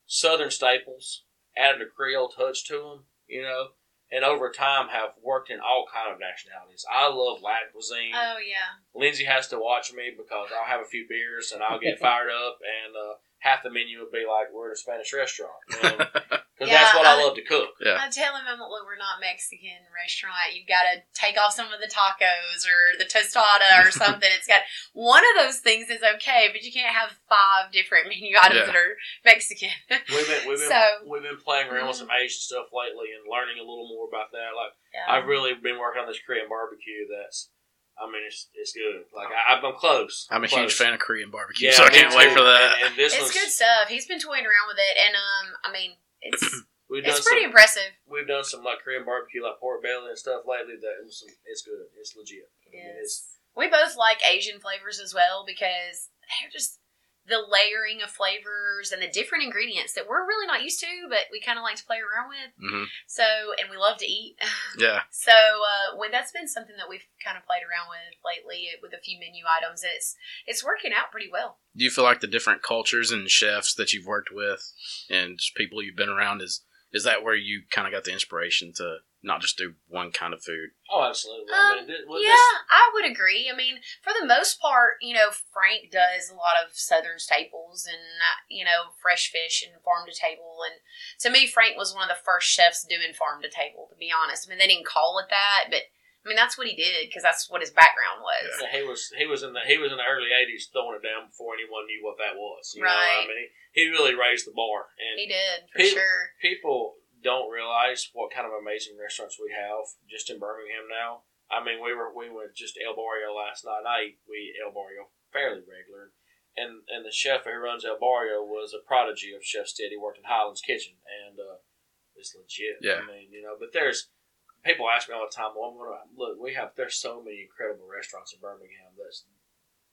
Southern staples, added a Creole touch to them. You know. And over time, have worked in all kind of nationalities. I love Latin cuisine. Oh yeah. Lindsay has to watch me because I'll have a few beers and I'll get fired up, and uh, half the menu would be like we're at a Spanish restaurant because Yeah, that's what I, I- love to cook. Yeah. I tell him, I'm like, look, we're not Mexican restaurant. You've got to take off some of the tacos or the tostada or something. it's got one of those things is okay, but you can't have five different menu items Yeah. that are Mexican. We've been we've been So- we've been playing around with some Asian stuff lately and learning a little more about that. Like Yeah. I've really been working on this Korean barbecue. That's I mean it's it's good. Like I, I'm close. I'm a close. huge fan of Korean barbecue, Yeah, so I can't wait for that. And, and this it's good stuff. He's been toying around with it, and um, I mean, it's we've done it's pretty some, impressive. we've done some like Korean barbecue, like pork belly and stuff lately. That it's, it's good. It's legit. It I mean, is. We both like Asian flavors as well because they're just the layering of flavors and the different ingredients that we're really not used to, but we kind of like to play around with. hmm So, and we love to eat. Yeah, So, uh, when that's been something that we've kind of played around with lately with a few menu items, and it's it's working out pretty well. do you feel like the different cultures and chefs that you've worked with and people you've been around is is that where you kind of got the inspiration to not just do one kind of food? Oh, absolutely. Um, I mean, thi- well, yeah, this- I would agree. I mean, for the most part, you know, Frank does a lot of Southern staples and, uh, you know, fresh fish and farm to table. And to me, Frank was one of the first chefs doing farm to table, to be honest. I mean, they didn't call it that, but I mean, that's what he did because that's what his background was. Yeah, he was he was in the he was in the early '80s throwing it down before anyone knew what that was. You know, Right. I mean, he, he really raised the bar, and He did, for He- sure. people don't realize what kind of amazing restaurants we have just in Birmingham now. I mean, we were we went just El Barrio last night. I eat we eat El Barrio fairly regular, and and the chef who runs El Barrio was a prodigy of Chef He Worked in Highlands Kitchen, and uh, it's legit. Yeah. I mean, you know, but there's people ask me all the time. Well, I'm gonna look. We have there's so many incredible restaurants in Birmingham. That's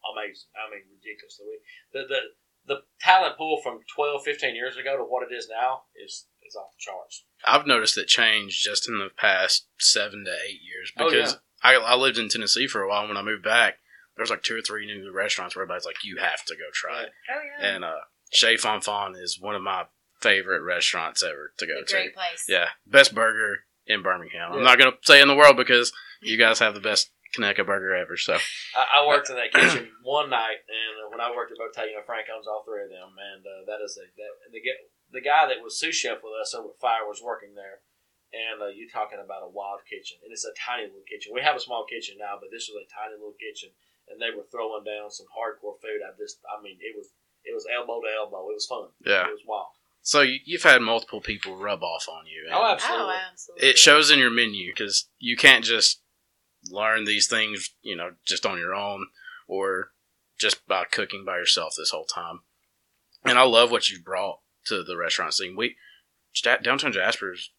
amazing. I mean, ridiculously. We, the the the talent pool from 12, 15 years ago to what it is now is is off the charts. I've noticed it change just in the past seven to eight years Oh, because I, I lived in Tennessee for a while. and When I moved back, there was like two or three new restaurants where everybody's like, "You have to go try it." Oh, yeah. And uh, Chez Fonfon is one of my favorite restaurants ever to go a to. great place. Yeah, best burger in Birmingham. I'm not gonna say in the world because you guys have the best Kaneka burger ever. So I, I worked in that kitchen one night, and when I worked at Bottega, Frank owns all three of them, and uh, that is a that the ge- the guy that was sous chef with us over at Fire was working there, and uh, you talking about a wild kitchen, and it's a tiny little kitchen. We have a small kitchen now, but this was a tiny little kitchen, and they were throwing down some hardcore food. I just, I mean, it was it was elbow to elbow. It was fun. yeah, It was wild. So you, you've had multiple people rub off on you. Oh, absolutely. Oh, absolutely. it shows in your menu because you can't just learn these things, you know, just on your own or just by cooking by yourself this whole time. And I love what you've brought to the restaurant scene. We Ja- downtown Jasper's.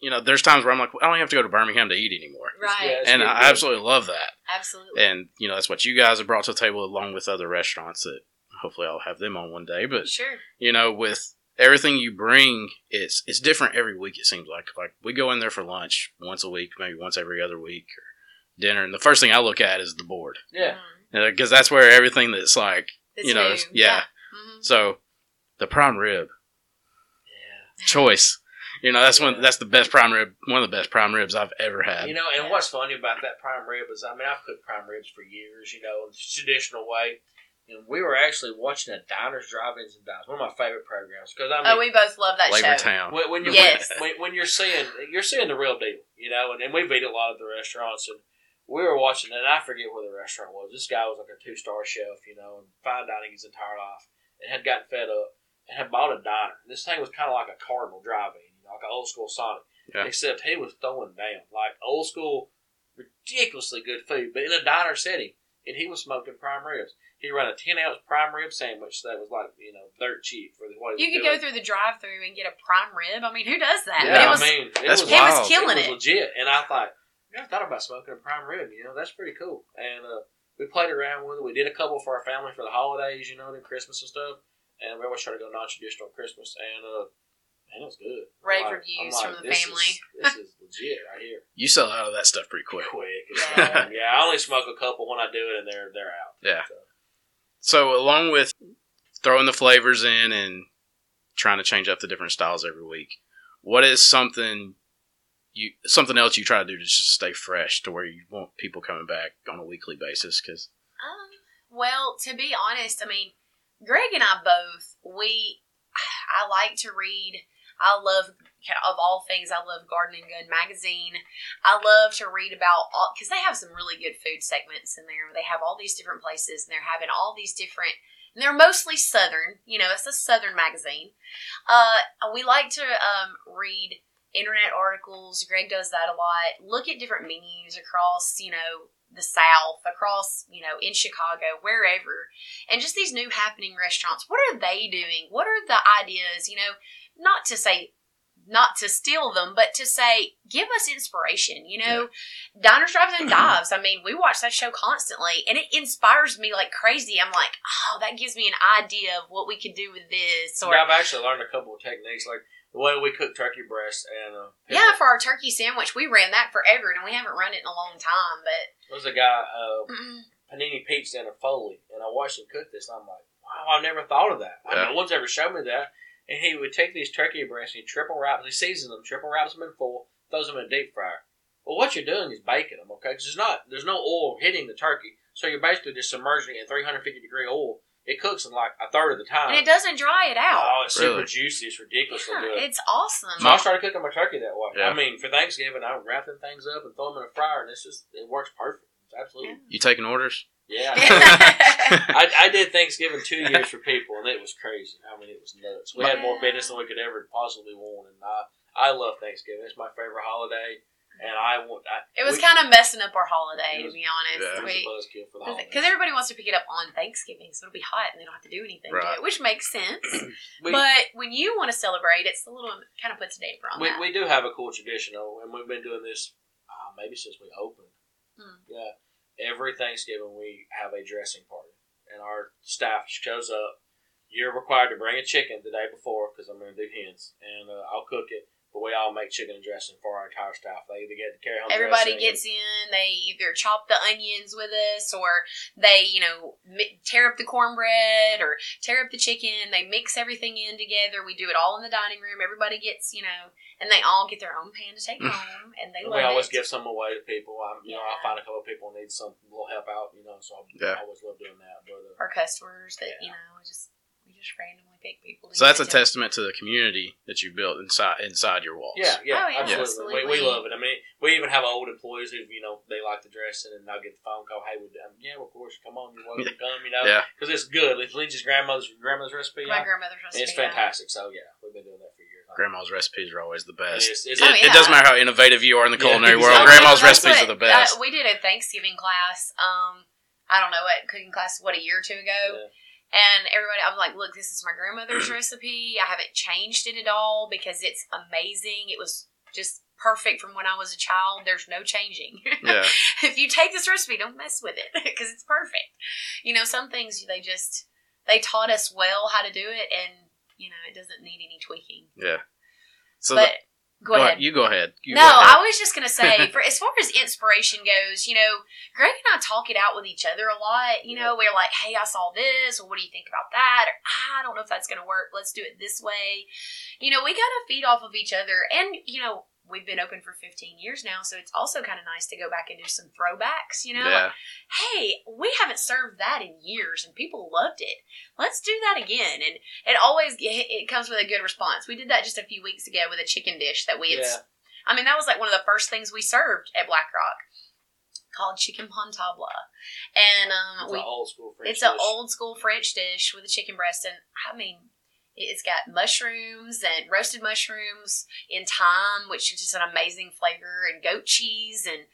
You know, there's times where I'm like, I don't have to go to Birmingham to eat anymore, Right. Yeah, and I good. absolutely love that. Absolutely. And you know, that's what you guys have brought to the table, along with other restaurants that hopefully I'll have them on one day. But sure. you know, with everything you bring, it's it's different every week. It seems like like we go in there for lunch once a week, maybe once every other week, or dinner, and the first thing I look at is the board Yeah. Because that's where everything that's like It's you know, new. yeah. Mhm. So the prime rib Yeah. choice, you know, that's one that's the best prime rib, one of the best prime ribs I've ever had. You know, and what's funny about that prime rib is, I mean, I've cooked prime ribs for years, you know, in the traditional way. And we were actually watching a Diners, Drive-Ins, and Dives, one of my favorite programs. Because, I mean, Oh, we both love that Flavor show. Town. when, when you're Yes. when, when you're seeing you're seeing the real deal, you know, and, and we've eaten a lot at the restaurants, and we were watching, and I forget where the restaurant was. This guy was like a two star chef, you know, and fine dining his entire life, and had gotten fed up and had bought a diner. This thing was kind of like a Cardinal drive-in, you know, like an old school Sonic, Yeah. except he was throwing down like old school, ridiculously good food, but in a diner setting, and he was smoking prime ribs. He ran a ten ounce prime rib sandwich that was like you know dirt cheap for the what he You was could doing. go through the drive-through and get a prime rib. I mean, who does that? Yeah, it was I mean, it That's was, he wild. was killing it it. legit. And I thought, I thought about smoking a prime rib. You know, that's pretty cool. And uh, we played around with it. We did a couple for our family for the holidays, you know, and Christmas and stuff. And we always try to go non-traditional Christmas. And uh, man, it was good. I'm Rave like- reviews I'm from the this family. Is, this is legit right here. You sell out of that stuff pretty quick. Quick. It's Yeah. yeah, I only smoke a couple when I do it, and they're they're out. Yeah. So, So along with throwing the flavors in and trying to change up the different styles every week, what is something you something else you try to do to just stay fresh to where you want people coming back on a weekly basis? Because Um, well, to be honest, I mean, Greg and I both we I like to read. I love of all things. I love Garden and Gun magazine. I love to read about all because they have some really good food segments in there. They have all these different places, and they're having all these different. And they're mostly Southern. You know, it's a Southern magazine. Uh, we like to um, read internet articles. Greg does that a lot. Look at different menus across, you know, the South, across, you know, in Chicago, wherever. And just these new happening restaurants. What are they doing? What are the ideas? You know, not to say, not to steal them, but to say, give us inspiration. You know, Diners, Drives, and Dives. I mean, we watch that show constantly and it inspires me like crazy. I'm like, oh, that gives me an idea of what we could do with this. Or, I've actually learned a couple of techniques, like the way we cook turkey breast and uh, yeah, for our turkey sandwich, we ran that forever and we haven't run it in a long time, but. There was a guy, uh, Panini Pete's in a Foley, and I watched him cook this, and I'm like, wow, I never thought of that. Yeah. No one's ever showed me that. And he would take these turkey breasts and he triple wraps, he seasons them, triple wraps them in foil, throws them in a deep fryer. Well, what you're doing is baking them, okay? Because there's not, there's no oil hitting the turkey, so you're basically just submerging it in 350 degree oil. It cooks in like a third of the time. And it doesn't dry it out. Oh, it's super juicy. It's ridiculously Yeah, good. it's awesome. So I started cooking my turkey that way. Yeah. I mean, for Thanksgiving, I'm wrapping things up and throw them in a fryer, and it's just it works perfect. It's absolutely you taking orders? yeah. Yeah. I, I did Thanksgiving two years for people, and it was crazy. I mean, it was nuts. We had more business than we could ever possibly want, and I I love Thanksgiving. It's my favorite holiday, and I. I, it was kind of messing up our holiday, It to be honest. Yeah. it was a buzzkill for the holidays. Because everybody wants to pick it up on Thanksgiving, so it'll be hot and they don't have to do anything Right. to it, which makes sense. we, but when you want to celebrate, it's a little kind of puts a damper on we, that. we do have a cool tradition, and we've been doing this uh, maybe since we opened. Hmm. Yeah, every Thanksgiving we have a dressing party, and our staff shows up. You're required to bring a chicken the day before because I'm going to do hens, and uh, I'll cook it. But we all make chicken and dressing for our entire staff. They either get to carry home. Everybody dressing gets in. They either chop the onions with us, or they, you know, tear up the cornbread, or tear up the chicken. They mix everything in together. We do it all in the dining room. Everybody gets, you know, and they all get their own pan to take home, and they And love we always it. give some away to people. I'm, you know, I'll find a couple of people need some little help out. You know, so I Yeah. always love doing that. But uh, our customers that Yeah. you know we just we just randomly pick people. So that's a give it to. testament to the community that you built inside inside your walls. Yeah, yeah, Oh, yeah, absolutely. We, we love it. I mean, we even have old employees who, you know, they like the dressing, and I'll get the phone call, hey, we, um, yeah, of course, come on, you're welcome to come, you know, Yeah. because it's good. It's Lindsay's grandmother's grandmother's recipe. My yeah, grandmother's and recipe. it's yeah. fantastic. So yeah, we've been doing that for years. Grandma's recipes are always the best. It's, it's, Oh, It, yeah. it doesn't matter how innovative you are in the Yeah, culinary exactly. world. Oh, Grandma's That's recipes what- are the best. Uh, we did a Thanksgiving class. Um, I don't know what cooking class. What a year or two ago. Yeah. And everybody, I'm like, "Look, this is my grandmother's recipe. I haven't changed it at all because it's amazing. It was just perfect from when I was a child. There's no changing. yeah. if you take this recipe, don't mess with it because it's perfect. You know, some things they just they taught us well how to do it, and you know, it doesn't need any tweaking. Yeah. So but the- go ahead. You go ahead. You no, go ahead. I was just gonna say, for as far as inspiration goes, you know, Greg and I talk it out with each other a lot. You know, we're like, "Hey, I saw this," or "What do you think about that?" Or ah, "I don't know if that's gonna work. Let's do it this way." You know, we gotta feed off of each other, and you know, we've been open for 15 years now, so it's also kind of nice to go back and do some throwbacks. You know, yeah. hey, we haven't served that in years and people loved it. Let's do that again. And it always it comes with a good response. We did that just a few weeks ago with a chicken dish that we had. Yeah. I mean, that was like one of the first things we served at Black Rock called chicken Pontalba. And um, It's we an old school French it's an old school French dish with a chicken breast, and I mean, it's got mushrooms and roasted mushrooms in thyme, which is just an amazing flavor, and goat cheese, and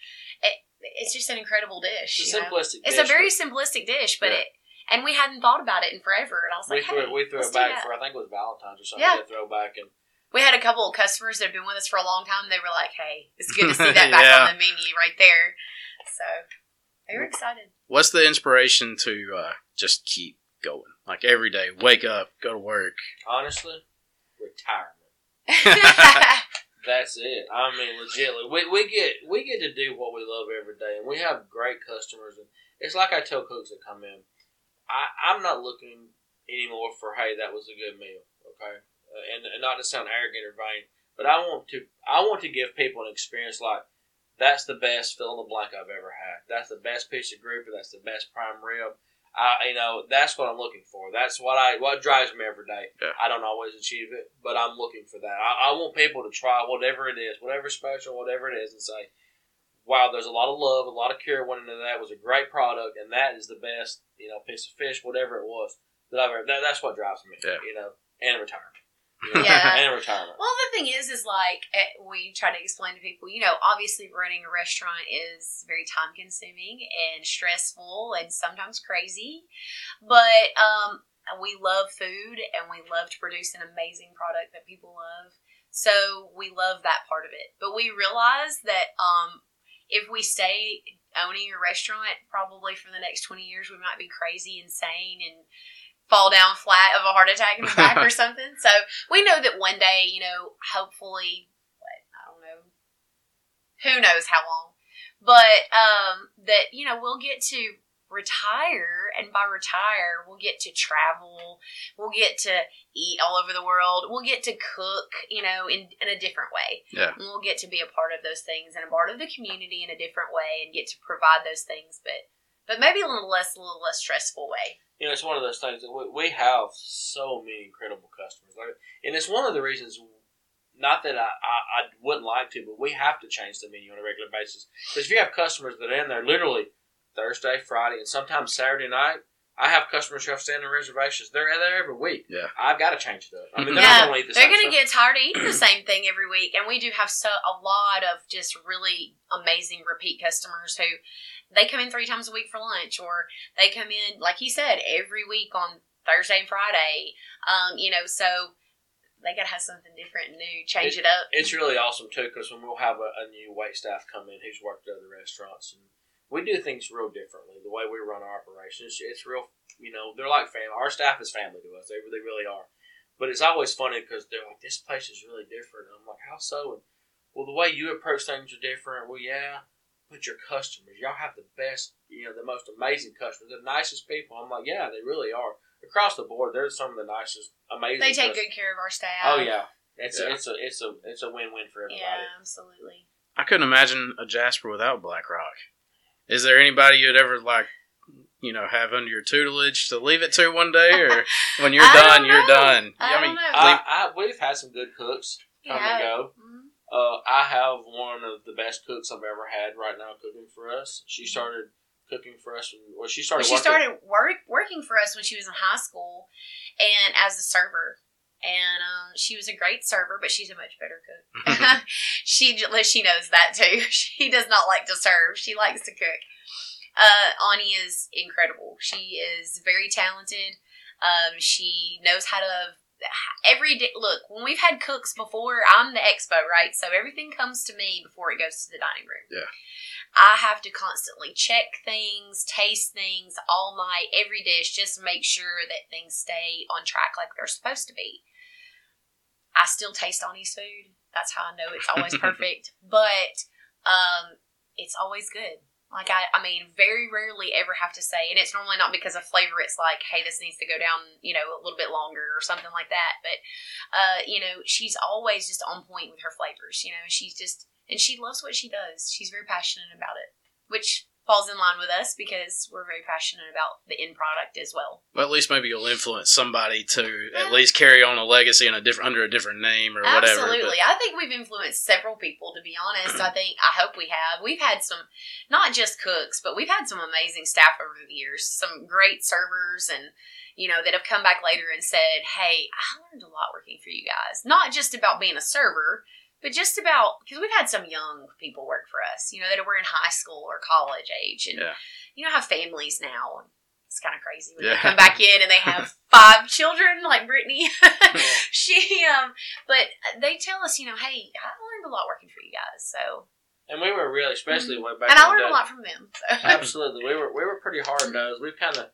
it, it's just an incredible dish. It's a simplistic. It's a very but simplistic dish, but Yeah. it and we hadn't thought about it in forever, and I was we like, threw hey, it. We threw it back for I think it was Valentine's or something. Yeah. Yeah. Throw back and We had a couple of customers that have been with us for a long time. They were like, "Hey, it's good to see that back Yeah. on the menu right there." So they were excited. What's the inspiration to uh, just keep going? Like every day, wake up, go to work. honestly, retirement. That's it. I mean, legitly, we, we get we get to do what we love every day, and we have great customers. And it's like I tell cooks that come in, I I'm not looking anymore for hey that was a good meal, okay, uh, and, and not to sound arrogant or vain, but I want to I want to give people an experience like that's the best fill in the blank I've ever had. That's the best piece of grouper. That's the best prime rib. I, you know, that's what I'm looking for. That's what I what drives me every day. Yeah. I don't always achieve it, but I'm looking for that. I, I want people to try whatever it is, whatever special, whatever it is, and say, "Wow, there's a lot of love, a lot of care went into that. It was a great product, and that is the best, you know, piece of fish, whatever it was that I've ever." That, that's what drives me. Yeah. You know, and retirement. You know, Yeah. and retirement. Well, the thing is, is like eh, we try to explain to people, you know, obviously running a restaurant is very time consuming and stressful and sometimes crazy, but um, we love food and we love to produce an amazing product that people love. So we love that part of it. But we realize that um, if we stay owning a restaurant, probably for the next 20 years, we might be crazy, insane, and fall down flat of a heart attack in the back or something. So we know that one day, you know, hopefully, what, I don't know, who knows how long, but um, that, you know, we'll get to retire and by retire we'll get to travel. We'll get to eat all over the world. We'll get to cook you know in, in a different way. Yeah. and we'll get to be a part of those things and a part of the community in a different way and get to provide those things. But but maybe a little less a little less stressful way you know, it's one of those things that we, we have so many incredible customers, like, and it's one of the reasons. Not that I, I, I wouldn't like to, but we have to change the menu on a regular basis. Because if you have customers that are in there literally Thursday, Friday, and sometimes Saturday night, I have customers who have standing reservations. They're there every week. Yeah. I've got to change it up. I mean, they're yeah, not going to eat the same. they're going to get tired of eating the same thing every week, and we do have so a lot of just really amazing repeat customers who they come in three times a week for lunch, or they come in like he said every week on Thursday and Friday. Um, you know, so they got to have something different and new, change it, up. It's really awesome too because when we'll have a, a new wait staff come in who's worked at other restaurants and we do things real differently. The way we run our operations, it's real. You know, they're like family. Our staff is family to us. They they really are. But it's always funny because they're like, "This place is really different." And I'm like, "How so?" And well, the way you approach things are different. Well, yeah, but your customers, y'all have the best, you know, the most amazing customers, the nicest people. I'm like, yeah, they really are. Across the board, they're some of the nicest, amazing. They take customers. good care of our staff. Oh yeah, it's Yeah. A, it's a it's a it's a win win for everybody. yeah, absolutely. I couldn't imagine a Jasper without BlackRock. Is there anybody you'd ever like you know have under your tutelage to leave it to one day, or when you're done, don't you're done? I mean, don't know. leave- I, I, we've had some good cooks come Yeah. and go. Mhm. Uh, I have one of the best cooks I've ever had right now cooking for us. She started cooking for us. When, well, she Well, started. she working- started work, working for us when she was in high school, and as a server. And um, she was a great server, but she's a much better cook. she she knows that too. She does not like to serve; she likes to cook. Uh, Ani is incredible. She is very talented. Um, she knows how to every day. Look, when we've had cooks before, I'm the expo, right? So everything comes to me before it goes to the dining room. Yeah. I have to constantly check things, taste things all night, every dish, just to make sure that things stay on track like they're supposed to be. I still taste Ani's food. That's how I know it's always perfect. But um, it's always good. Like I, I mean, very rarely ever have to say, and it's normally not because of flavor. It's like, hey, this needs to go down, you know, a little bit longer or something like that. But, uh, you know, she's always just on point with her flavors. You know, she's just, and she loves what she does. She's very passionate about it, which falls in line with us because we're very passionate about the end product as well. well, at least maybe you'll influence somebody to Yeah. at least carry on a legacy in a different under a different name or whatever. Absolutely. I think we've influenced several people, to be honest. I think, I hope we have. We've had some, not just cooks, but we've had some amazing staff over the years, some great servers and, you know, that have come back later and said, hey, I learned a lot working for you guys. Not just about being a server, but just about, because we've had some young people work for us, you know, that were in high school or college age and, Yeah. you know, have families now. It's kind of crazy when Yeah. they come back in and they have five children like Brittany. she um but they tell us, you know, hey, I learned a lot working for you guys. So and we were really, especially way back. Mm-hmm. and I in the learned a lot from them. So Absolutely, we were we were pretty hard nosed. We've kind of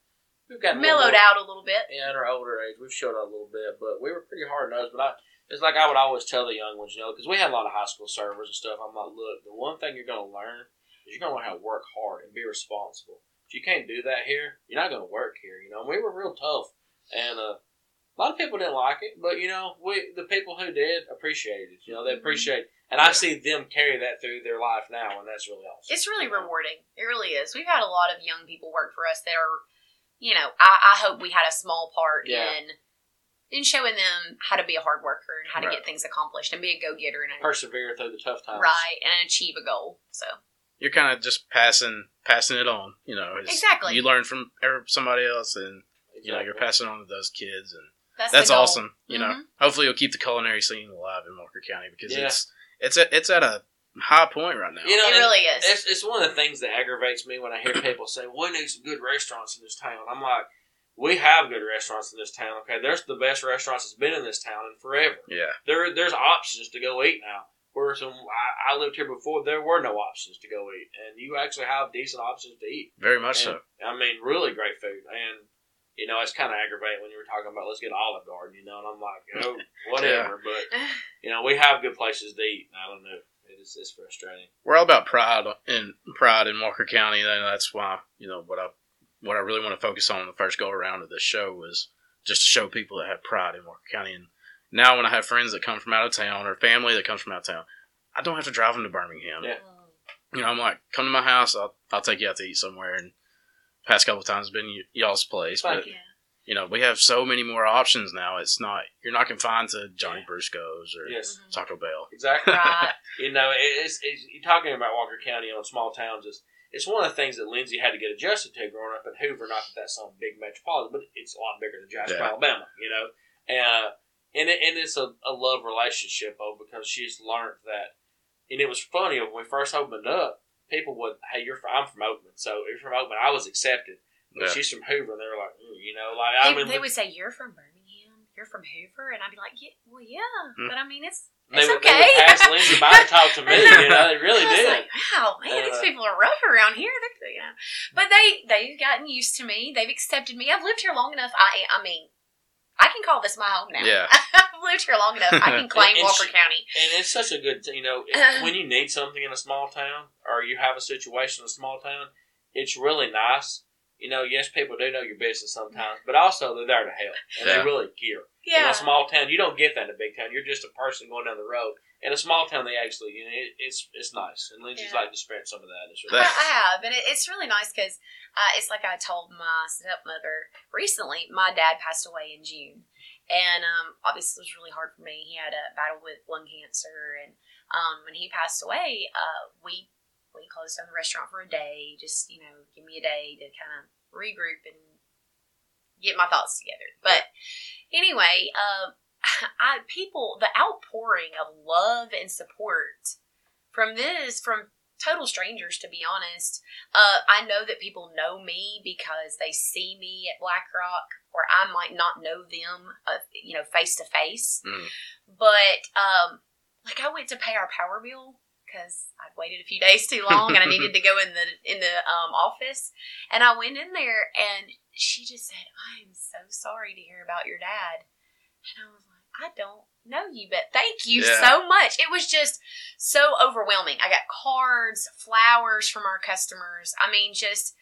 we've gotten a mellowed more- out a little bit. Yeah, in our older age, we've showed out a little bit, but we were pretty hard nosed. But I, it's like I would always tell the young ones, you know, because we had a lot of high school servers and stuff. I'm like, look, the one thing you're going to learn is you're going to learn how to work hard and be responsible. If you can't do that here, you're not going to work here. You know, and we were real tough, and uh, a lot of people didn't like it, but you know, we the people who did appreciated it. You know, they Mhm. appreciate, and I see them carry that through their life now, and that's really awesome. It's really rewarding. It really is. We've had a lot of young people work for us that are, you know, I, I hope we had a small part Yeah. in in showing them how to be a hard worker and how to Right. get things accomplished and be a go getter and a, Persevere through the tough times. right and achieve a goal. So You're kind of just passing passing it on. You know, Exactly. You learn from somebody else, and Exactly. you know you're passing on to those kids, and that's that's awesome. You know, Mhm. hopefully you'll keep the culinary scene alive in Walker County because Yeah. it's it's at, it's at a high point right now. You know, It really is. It's, it's one of the things that aggravates me when I hear people say, "We need some good restaurants in this town." I'm like, "We have good restaurants in this town. Okay, there's the best restaurants that's been in this town in forever. yeah, There, there's options to go eat now. Where some um, I, I lived here before, there were no options to go eat, and you actually have decent options to eat. very much And, so. I mean, really great food, and you know, it's kind of aggravating when you were talking about let's get Olive Garden, you know, and I'm like, oh, whatever. But you know, we have good places to eat. I don't know. It is it's frustrating. We're all about pride and pride in Walker County, and that's why you know what I what I really want to focus on the first go around of this show was just to show people that have pride in Walker County. And now when I have friends that come from out of town or family that comes from out of town, I don't have to drive them to Birmingham. Yeah. You know, I'm like, come to my house, I'll I'll take you out to eat somewhere. And past couple of times has been y- y'all's place, Thank but yeah. you know we have so many more options now. It's not you're not confined to Johnny Brusco's or Yes. Taco Bell. exactly. Right. You know, it's, it's you're talking about Walker County on small towns. It's, it's one of the things that Lindsay had to get adjusted to growing up in Hoover. Not that that's some big metropolitan, but it's a lot bigger than Jasper, Yeah. Alabama. You know, and uh, and it, and it's a, a love relationship, oh, because she's learned that. And it was funny when we first opened up. People would, hey, you're from, I'm from Oakman, so you're from Oakman. I was accepted. But Yeah. she's from Hoover, and they were like, mm, you know, like I they, mean, they would say, "You're from Birmingham. You're from Hoover," and I'd be like, "Yeah, well, yeah, Hmm. but I mean, it's they would, okay." they would pass Lindsay by to talk to me. You know, they really did. like, wow, man, these Uh, people are rough around here. They're, you know. But they they've gotten used to me. They've accepted me. I've lived here long enough. I I mean, I can call this my home now. Yeah. I've lived here long enough. I can claim And Walker County. And it's such a good, you know, when you need something in a small town or you have a situation in a small town, it's really nice you know, yes, people do know your business sometimes, but also they're there to help and Yeah. they really care. Yeah. In Yeah. a small town, you don't get that in a big town. You're just a person going down the road. In a small town, they actually, you know, it, it's it's nice. And Lindsay's Yeah. like to spread some of that. It's I, really That- I have, and it, it's really nice because uh, it's like I told my stepmother recently. My dad passed away in June, and um, obviously it was really hard for me. He had a battle with lung cancer, and um, when he passed away, uh, we we closed down the restaurant for a day. Just you know, give me a day to kind of regroup and get my thoughts together. But anyway, uh, I people the outpouring of love and support from this from total strangers to be honest uh, i know that people know me because they see me at black rock or i might not know them uh, you know face to face Mm. but um, like i went to pay our power bill because i'd waited a few days too long and i needed to go in the in the um, office. And i went in there and she just said i am so sorry to hear about your dad. And i was like i don't know you but thank you Yeah. so much. It was just so overwhelming. I got cards flowers from our customers. I mean just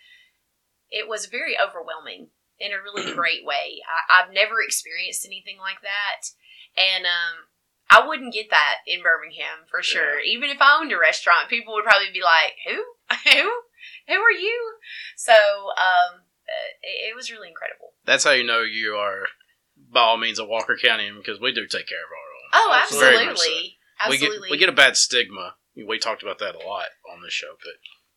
it was very overwhelming in a really great way. I, i've never experienced anything like that. And um I wouldn't get that in Birmingham for sure. Even if I owned a restaurant, people would probably be like, "Who? Who? Who are you?" So, um, uh, it, it was really incredible. That's how you know you are, by all means, a Walker County because we do take care of our own. Oh, Absolutely. absolutely, so. absolutely. We get we get a bad stigma. We talked about that a lot on this show, but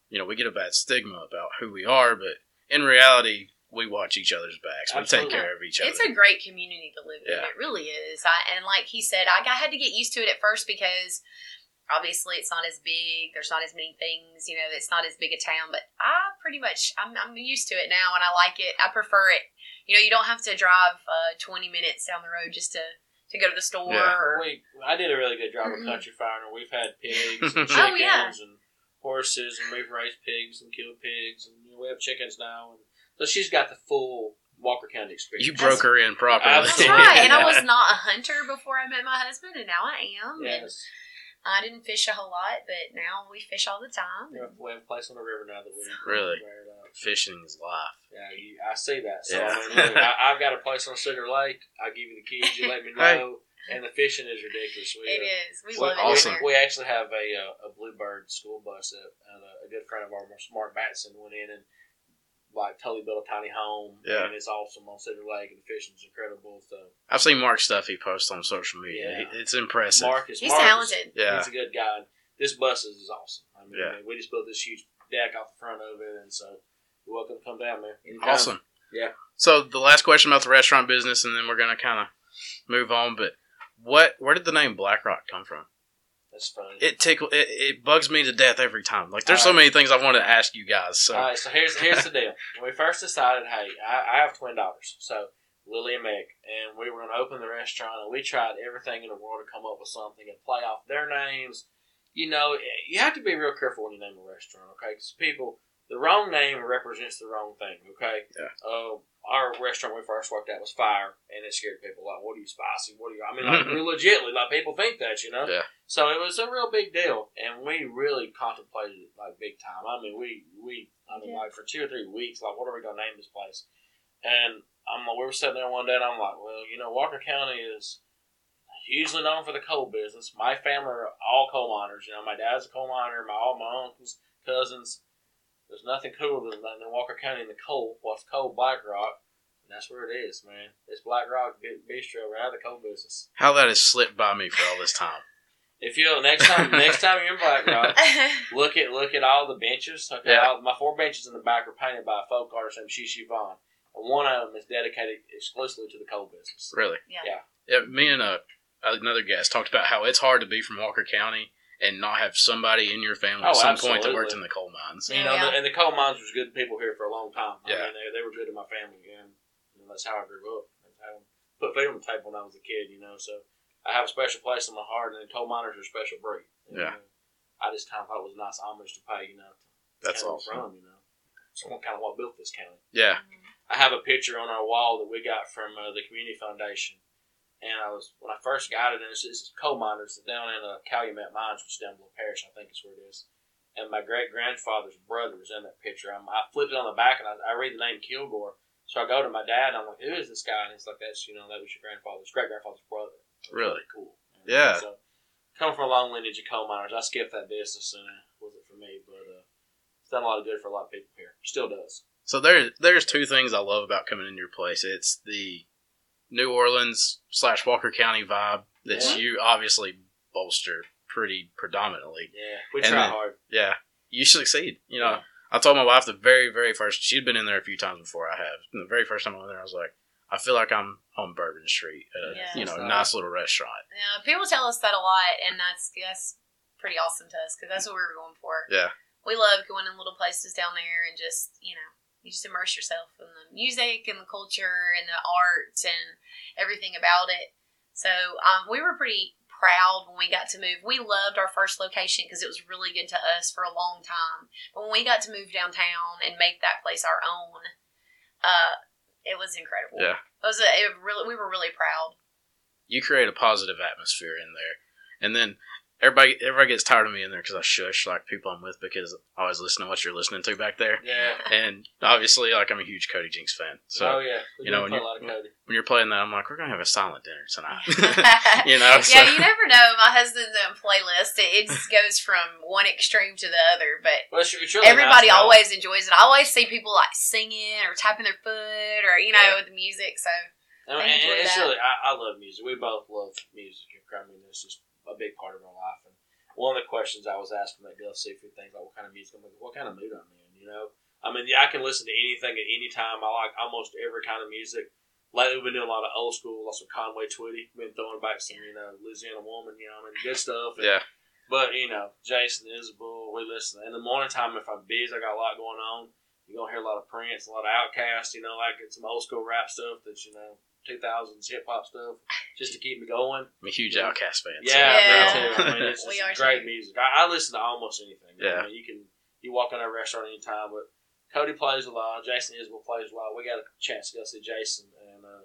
you know we get a bad stigma about who we are, but in reality, we watch each other's backs. We Absolutely. take care of each other. It's a great community to live in. Yeah. It really is. I, and like he said, I, I had to get used to it at first because obviously it's not as big. There's not as many things. You know, it's not as big a town. But I pretty much I'm, I'm used to it now, and I like it. I prefer it. You know, you don't have to drive uh, 20 minutes down the road just to to go to the store. Yeah. Or, we, I did a really good job Mhm. of country farming. We've had pigs and chickens Oh, yeah. and horses, and we've raised pigs and killed pigs, and you know, we have chickens now. And so she's got the full Walker County experience. you broke her in properly. That's right. And I was not a hunter before I met my husband, and now I am. Yes. I didn't fish a whole lot, but now we fish all the time. We have, we have a place on the river now that we Really? wear it out. Fishing is life. Yeah, you, I see that. So Yeah. I mean, look, I, I've got a place on Cedar Lake. I give you the keys. You let me Hey. know. And the fishing is ridiculous. We, It uh, is. We Well, love it awesome. down there. We actually have a uh, a Bluebird school bus that and a, a good friend of ours, Mark Batson, went in and like totally built a tiny home. Yeah. and it's awesome on Cedar Lake, and the fishing's incredible. So I've seen Mark's stuff he posts on social media. Yeah. He- It's impressive. Mark is He's Mark is- talented. yeah. he's a good guy. This bus is, is awesome. I mean, Yeah. we just built this huge deck off the front of it, and so you're welcome to come down, man. Anytime. Awesome. Yeah. So the last question about the restaurant business, and then we're gonna kind of move on. But what? Where did the name Black Rock come from? That's funny. It tickle. It, it bugs me to death every time. Like there's so Alright. many things I want to ask you guys. So All right, so here's here's the deal. When we first decided, hey, I, I have twin daughters, so Lily and Meg, and we were going to open the restaurant, and we tried everything in the world to come up with something and play off their names. You know, you have to be real careful when you name a restaurant, okay? Because people, the wrong name represents the wrong thing, okay? Yeah. Uh, our restaurant we first worked at was Fire, and it scared people. Like, what are you spicy? What are you? I mean, like, real legitly, like people think that, you know. Yeah. So it was a real big deal, and we really contemplated it like big time. I mean, we we I mean, Yeah. like for two or three weeks, like what are we gonna name this place? And I'm we were sitting there one day, and I'm like, well, you know, Walker County is hugely known for the coal business. My family are all coal miners. You know, my dad's a coal miner. My all my uncles, cousins. There's nothing cooler than, than Walker County in the coal. What's coal? Black Rock. And that's where it is, man. It's Black Rock Bi- Bistro, right out of the coal business. how that has slipped by me for all this time. If you next time, next time you're in Black Rock, look at look at all the benches. Okay, Yeah. all, my four benches in the back are painted by a folk artist named Shishi Vaughn, and one of them is dedicated exclusively to the coal business. Really. Yeah. Yeah. Yeah. Me and uh, another guest talked about how it's hard to be from Walker County and not have somebody in your family Oh, at some point that worked in the coal mines. You know, Yeah. the, and the coal mines was good people here for a long time. I Yeah. mean, they, they were good to my family, and you know, that's how I grew up. That's how I put food on the table when I was a kid. You know, so I have a special place in my heart, and the coal miners are a special breed. And, Yeah. uh, I just kind of thought it was a nice homage to pay. You know, to That's county we're awesome. From you know, someone kind of what built this county. Yeah. I have a picture on our wall that we got from uh, the community foundation. And I was when I first got it, and it's, it's coal miners down in uh, Calumet Mines, which is down below Parrish, I think is where it is. and my great grandfather's brother was in that picture. I'm, I flipped it on the back, and I, I read the name Kilgore. So I go to my dad, and I'm like, "Who is this guy?" And he's like, "That's you know that was your grandfather's great grandfather's brother." Was Really? cool. And Yeah. So coming from a long lineage of coal miners, I skipped that business, and it wasn't for me, but uh, it's done a lot of good for a lot of people here. Still does. So there, there's two things I love about coming into your place. It's the New Orleans slash Walker County vibe that Yeah. you obviously bolster pretty predominantly. Yeah, we And try then- hard. Yeah, you succeed. You know, Yeah. I told my wife the very, very first. She'd been in there a few times before I have. And the very first time I went there, I was like, I feel like I'm on Bourbon Street at a Yeah. you know That's nice little restaurant. Yeah, people tell us that a lot, and that's that's pretty awesome to us because that's what we were going for. Yeah. we love going in little places down there and just you know you just immerse yourself in the music and the culture and the art and everything about it. So um, we were pretty proud when we got to move. We loved our first location because it was really good to us for a long time. But when we got to move downtown and make that place our own, uh, it was incredible. Yeah. it was. A, it really, we were really proud. You create a positive atmosphere in there, and then everybody everybody gets tired of me in there because I shush like people I'm with because I always listen to what you're listening to back there. Yeah. And obviously, like I'm a huge Cody Jinks fan, so oh yeah. We you know, when you're, when you're playing that, I'm like, we're gonna have a silent dinner tonight. you know, so, yeah, you never know. My husband's um, playlist it, it just goes from one extreme to the other, but Well, it's, it's really everybody nice now. always enjoys it. I always see people like singing or tapping their foot or you know Yeah. with the music. So And, and it's that. really, I, I love music. We both love music. I mean, it's just a big part of our life. And one of the questions I was asking that Gulf Seafood thing, like, what kind of music? I'm like, what kind of mood I'm in? You know, I mean, yeah, I can listen to anything at any time. I like almost every kind of music. Lately, we've been doing a lot of old school, lots of Conway Twitty. We've been throwing back some, you know, Louisiana Woman. You know, I mean, good stuff. And- yeah, But you know, Jason Isbell, we listen. In the morning time, if I'm busy, I got a lot going on. You're gonna hear a lot of Prince, a lot of Outkast. You know, like it's some old school rap stuff that's you know 2000s hip hop stuff, just to keep me going. I'm a huge Yeah. Outkast fan. Yeah, Yeah. me too. I mean, it's We just are great too. music. I, I listen to almost anything. Yeah. I mean, you can you walk in a restaurant anytime, but Cody plays a lot. Jason Isbell plays a lot. We got a chance to go see Jason and uh,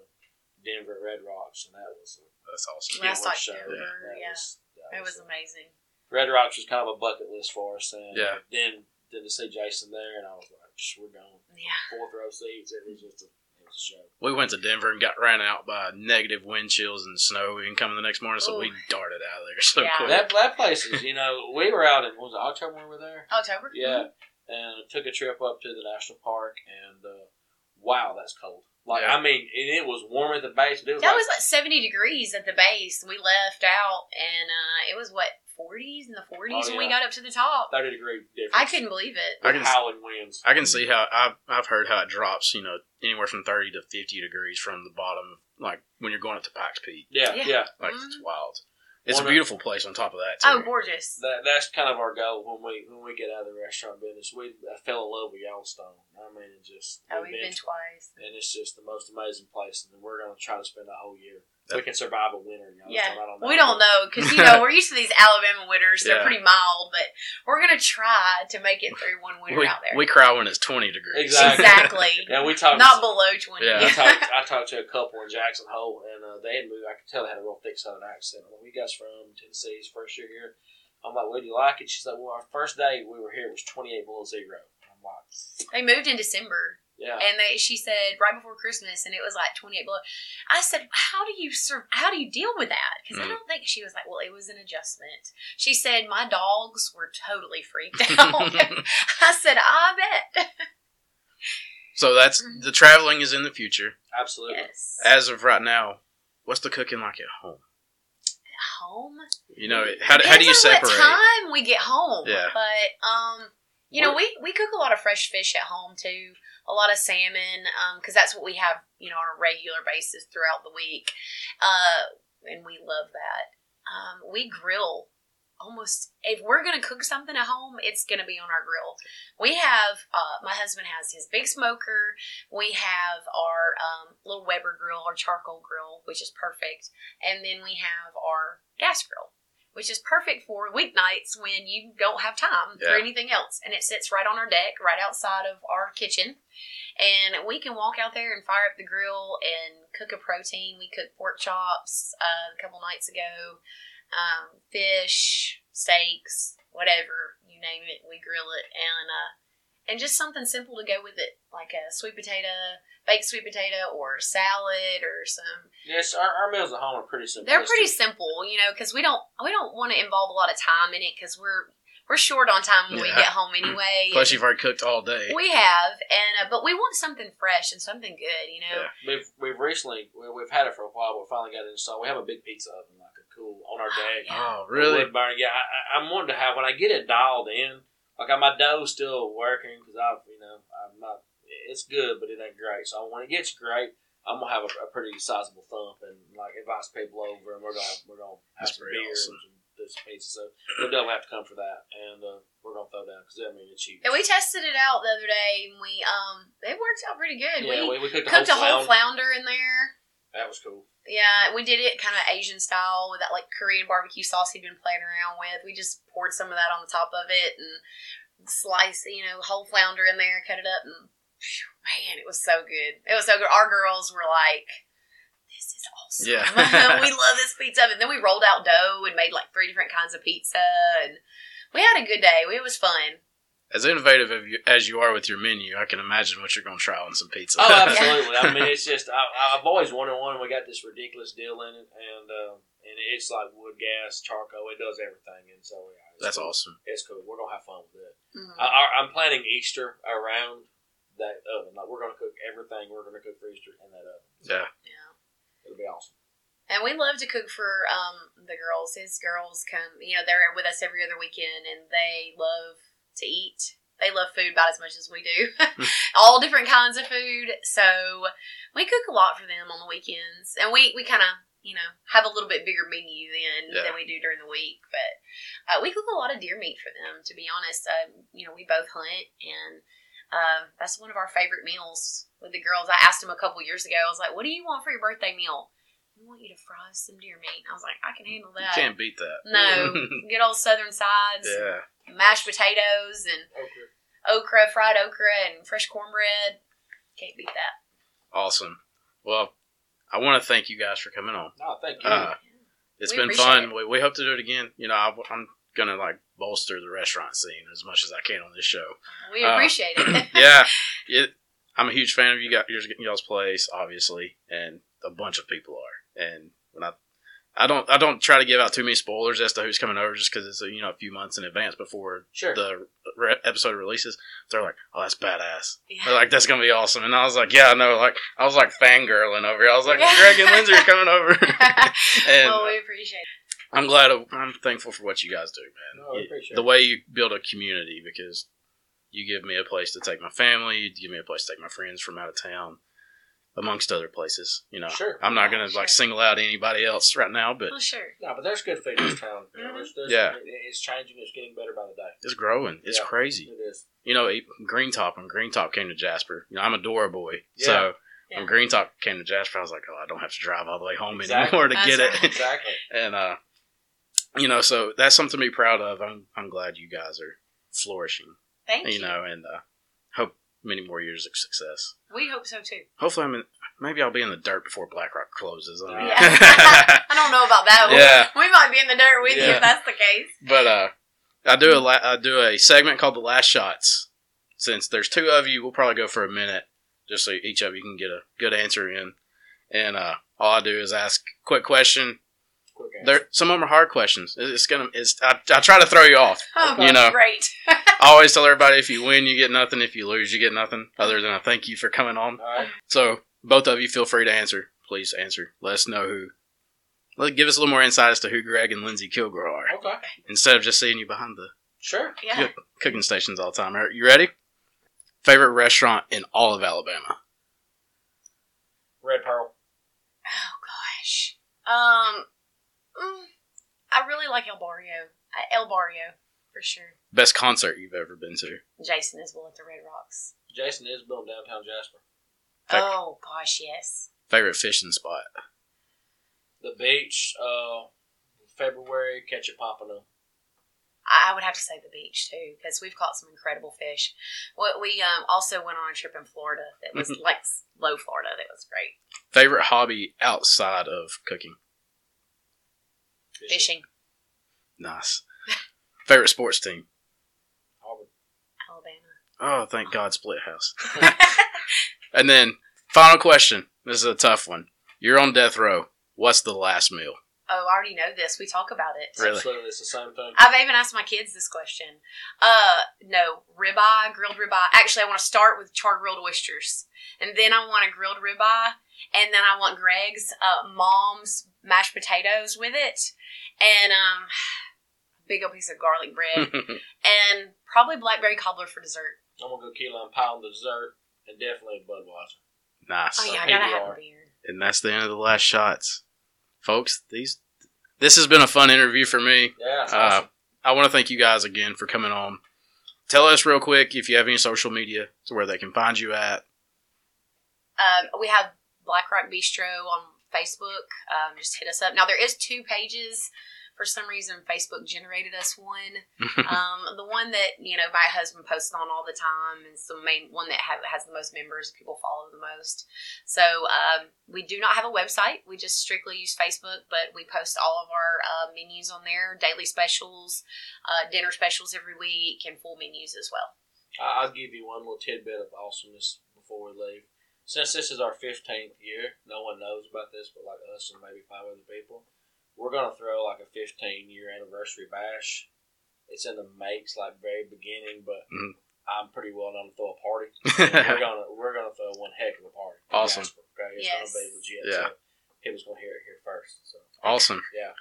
Denver at Red Rocks, and that was a that's awesome. Last getaway show. October, That yeah. was- it was a- amazing. Red Rocks was kind of a bucket list for us, and Yeah. then then to see Jason there, and I was like, "Shh, we're going Yeah. fourth row seats. It was just a, it was a show. We went to Denver and got ran out by negative wind chills and snow incoming the next morning, so Ooh. we darted out of there so Yeah. quick. That that place is, you know, we were out in what was it October when we were there? October. Yeah, and took a trip up to the national park, and uh, wow, that's cold. Like Yeah. I mean, and it was warm at the base, but it was That like was like 70 degrees at the base. We left out, and uh, it was what 40s in the 40s Oh, when we got up to the top. thirty degree difference. I couldn't believe it. I can- howling winds. I can see how I've I've heard how it drops. You know, anywhere from thirty to fifty degrees from the bottom, like when you're going up to Pikes Peak. Yeah, Yeah. yeah. Like Mhm. it's wild. It's One a of- beautiful place on top of that too. Oh, gorgeous. That that's kind of our goal when we when we get out of the restaurant business. We I fell in love with Yellowstone. I mean, it just Oh, we've been twice. and it's just the most amazing place. And we're going to try to spend a whole year. That- we can survive a winter. You know, Yeah, I don't we don't know because you know we're used to these Alabama winters. They're Yeah. pretty mild, but we're gonna try to make it through one winter we, out there. we cry when it's twenty degrees. Exactly. exactly. Yeah, we talked. Not below twenty. Yeah. I talked, I talked to a couple in Jackson Hole, and uh, they had moved. I could tell they had a real thick Southern accent. I'm like, "Where you guys from? Tennessee's first year here." I'm like, "Well, do you like it?" She's like, "Well, our first day we were here was 28 below zero." I'm like, they moved in December, "Yeah." and they she said right before Christmas, and it was like twenty eight below. I said, "How do you sur- How do you deal with that?" Because Mhm. I don't think she was like, "Well, it was an adjustment." She said, "My dogs were totally freaked out." I said, "I bet." So that's Mhm. the traveling is in the future. Absolutely. yes. As of right now, what's the cooking like at home? At home. You know, how, do- how do you separate? What time we get home? Yeah. But um, you know, we we cook a lot of fresh fish at home too. A lot of salmon, um, because that's what we have, you know, on a regular basis throughout the week. Uh, and we love that. Um, we grill almost if we're gonna cook something at home, it's gonna be on our grill. We have uh, my husband has his big smoker. We have our um, little Weber grill, our charcoal grill, which is perfect, and then we have our gas grill, which is perfect for weeknights when you don't have time for anything else, and it sits right on our deck, right outside of our kitchen. And we can walk out there and fire up the grill and cook a protein. We cooked pork chops uh, a couple nights ago um, fish, steaks, whatever you name it, we grill it, and uh, and just something simple to go with it, like a sweet potato, baked sweet potato, or salad, or some. Yes, our, our meals at home are pretty simple. They're pretty simple, you know, because we don't we don't want to involve a lot of time in it because we're we're short on time when we get home anyway. Plus, and you've already cooked all day. we have, and uh, but we want something fresh and something good, you know. Yeah. We've we've recently we, we've had it for a while. but We finally got it installed. We have a big pizza oven, like a cool on our deck. Yeah. Oh, really? Wood. Yeah, I, I, I'm wanting to have when I get it dialed in. Like my dough still working because I've you know I'm not. It's good, but it ain't great. So when it gets great, I'm gonna have a, a pretty sizable thump and like invite people over, and we're gonna we're gonna have That's some pretty beer awesome. and some, do some pizza. So they'll definitely have to come for that, and uh, we're gonna throw down because I mean it's cheap. And we tested it out the other day, and we um it worked out pretty good. yeah, we, we, we cooked, cooked a whole, flounder. flounder. in there. That was cool. Yeah, we did it kind of Asian style with that like Korean barbecue sauce he'd been playing around with. We just poured some of that on the top of it and slice, you know, whole flounder in there, cut it up, and phew, man, it was so good. It was so good. Our girls were like, "This is awesome! Yeah. we love this pizza." And then we rolled out dough and made like three different kinds of pizza, and we had a good day. It was fun. As innovative as you, as you are with your menu, I can imagine what you're going to try on some pizza. Oh, absolutely. I mean, it's just I, I've always wanted one. and We got this ridiculous deal in it, and uh, and it's like wood, gas, charcoal. It does everything, and so yeah, That's cool. awesome. It's cool. We're gonna have fun with it. Mhm. I, I, I'm planning Easter around that oven. Like we're gonna cook everything we're gonna cook for Easter in that oven. Yeah. yeah. It'll be awesome. And we love to cook for um, the girls. His girls come, you know, they're with us every other weekend, and they love to eat. They love food about as much as we do. All different kinds of food. So we cook a lot for them on the weekends, and we we kind of you know have a little bit bigger menu then Yeah. than we do during the week. But uh, we cook a lot of deer meat for them. To be honest, uh, you know, we both hunt, and uh, that's one of our favorite meals with the girls. I asked them a couple years ago. I was like, "What do you want for your birthday meal?" I want you to fry us some deer meat. I was like, I can handle You that. can't beat that. No, good old southern sides, yeah. mashed potatoes, and Okay. okra, fried okra, and fresh cornbread. Can't beat that. Awesome. Well, I want to thank you guys for coming on. No, thank you. Uh, it's We been fun. it. We, we hope to do it again. You know, I, am gonna like bolster the restaurant scene as much as I can on this show. We Uh, appreciate it. yeah, it, I'm a huge fan of you guys, yours, y'all's place, obviously, and a bunch of people are. And when I, I don't, I don't try to give out too many spoilers as to who's coming over, just because it's a, you know a few months in advance before sure. the re- episode releases. They're like, "Oh, that's badass." Yeah. They're like, "That's gonna be awesome," and I was like, "Yeah, I know." Like, I was like fangirling over here. I was like, Yeah. "Greg and Lindsay are coming over," and well, we appreciate it. I'm glad. I'm thankful for what you guys do, man. No, I You- appreciate the way you build a community because you give me a place to take my family, you give me a place to take my friends from out of town, amongst other places. You know, Sure. I'm not Yeah, gonna like single out anybody else right now, but Well, sure. No, but there's good food in this town. You know, there's, there's, Yeah. It's changing. It's getting better by the day. it's growing. It's Yeah. crazy. It is. You know, Green Top when Green Top came to Jasper, you know, I'm a Dora boy, Yeah. so. Yeah. When Green Top came to Jasper, I was like, "Oh, I don't have to drive all the way home Exactly. anymore to That's get right. it." Exactly. and uh, you know, so that's something to be proud of. I'm I'm glad you guys are flourishing. Thank you. you know, and uh, hope many more years of success. We hope so too. Hopefully, I'm in. Maybe I'll be in the dirt before Black Rock closes. I mean, Yeah. I don't know about that. Yeah. We might be in the dirt with you if that's the case. but uh, I do a la- I do a segment called the last shots. Since there's two of you, we'll probably go for a minute, just so each of you can get a good answer in. And uh, all I do is ask quick question. Quick. There, some of them are hard questions. It's gonna. It's. I, I try to throw you off. Oh, You know. great. I always tell everybody if you win, you get nothing. If you lose, you get nothing. Other than a thank you for coming on. All right. So both of you feel free to answer. Please answer. Let us know who. Let give us a little more insight as to who Greg and Lindsay Kilgore are, Okay. instead of just seeing you behind the Sure. yeah. Cooking stations all the time. Are you ready? Favorite restaurant in all of Alabama? Red Pearl. Oh gosh. Um, mm, I really like El Barrio. Uh, El Barrio for sure. Best concert you've ever been to? Jason Isbell at the Red Rocks. Jason Isbell in downtown Jasper. Favorite, Oh gosh, yes. favorite fishing spot? The beach. Uh, February. Catch it popping up. I I would have to say the beach too because we've caught some incredible fish. What we um, also went on a trip in Florida that was like s- low Florida that was great. Favorite hobby outside of cooking? Fishing. Nice. Favorite sports team? Auburn. Alabama. Oh, thank God, split house. And then, final question. This is a tough one. You're on death row. What's the last meal? oh, I already know this. We talk about it. Really? Absolutely, it's the same thing. I've even asked my kids this question. Uh, no, ribeye, grilled ribeye. Actually, I want to start with char grilled oysters, and then I want a grilled ribeye, and then I want Greg's uh, mom's mashed potatoes with it, and um, a big old piece of garlic bread, and probably blackberry cobbler for dessert. I'm gonna go key lime pie on the dessert, and definitely a Budweiser. nice. Oh yeah, I gotta we have a beer. And that's the end of the last shots. Folks, these this has been a fun interview for me. Yeah, Uh, awesome. I want to thank you guys again for coming on. Tell us real quick if you have any social media to where they can find you at. Um, we have Black Rock Bistro on Facebook. Um, just hit us up. Now there is two pages. For some reason, Facebook generated us one. um, the one that you know my husband posts on all the time is the main one that ha- has the most members. People follow the most. So um, we do not have a website. We just strictly use Facebook, but we post all of our uh, menus on there, daily specials, uh, dinner specials every week, and full menus as well. I'll give you one little tidbit of awesomeness before we leave. Since this is our 15th year, no one knows about this but like us and maybe five other people. We're going to throw like a 15 year anniversary bash. It's in the makes, like very beginning, but Mhm. I'm pretty well known to throw a party. we're gonna we're gonna throw one heck of a party. Awesome. Jasper, okay, it's Yes. gonna be legit. Yeah. So people's gonna hear it here first. So awesome. Yeah.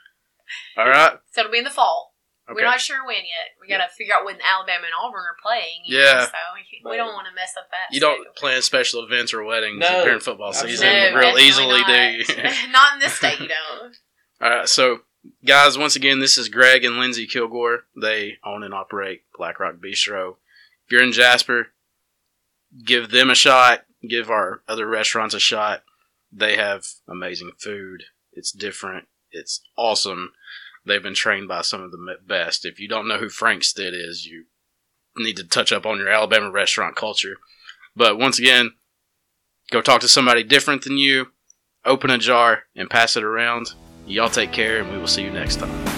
All right. So it'll be in the fall. Okay. We're not sure when yet. We got to figure out when Alabama and Auburn are playing. Yeah. know, so we, we don't want to mess up that. You don't plan special events or weddings No, during football season. No, real easily, not. do you? not in this state, you don't. All right, so guys, once again, this is Greg and Lindsay Kilgore. They own and operate Black Rock Bistro. If you're in Jasper, give them a shot. Give our other restaurants a shot. They have amazing food. It's different. It's awesome. They've been trained by some of the best. If you don't know who Frank Stitt is, you need to touch up on your Alabama restaurant culture. But once again, go talk to somebody different than you. Open a jar and pass it around. Y'all take care, and we will see you next time.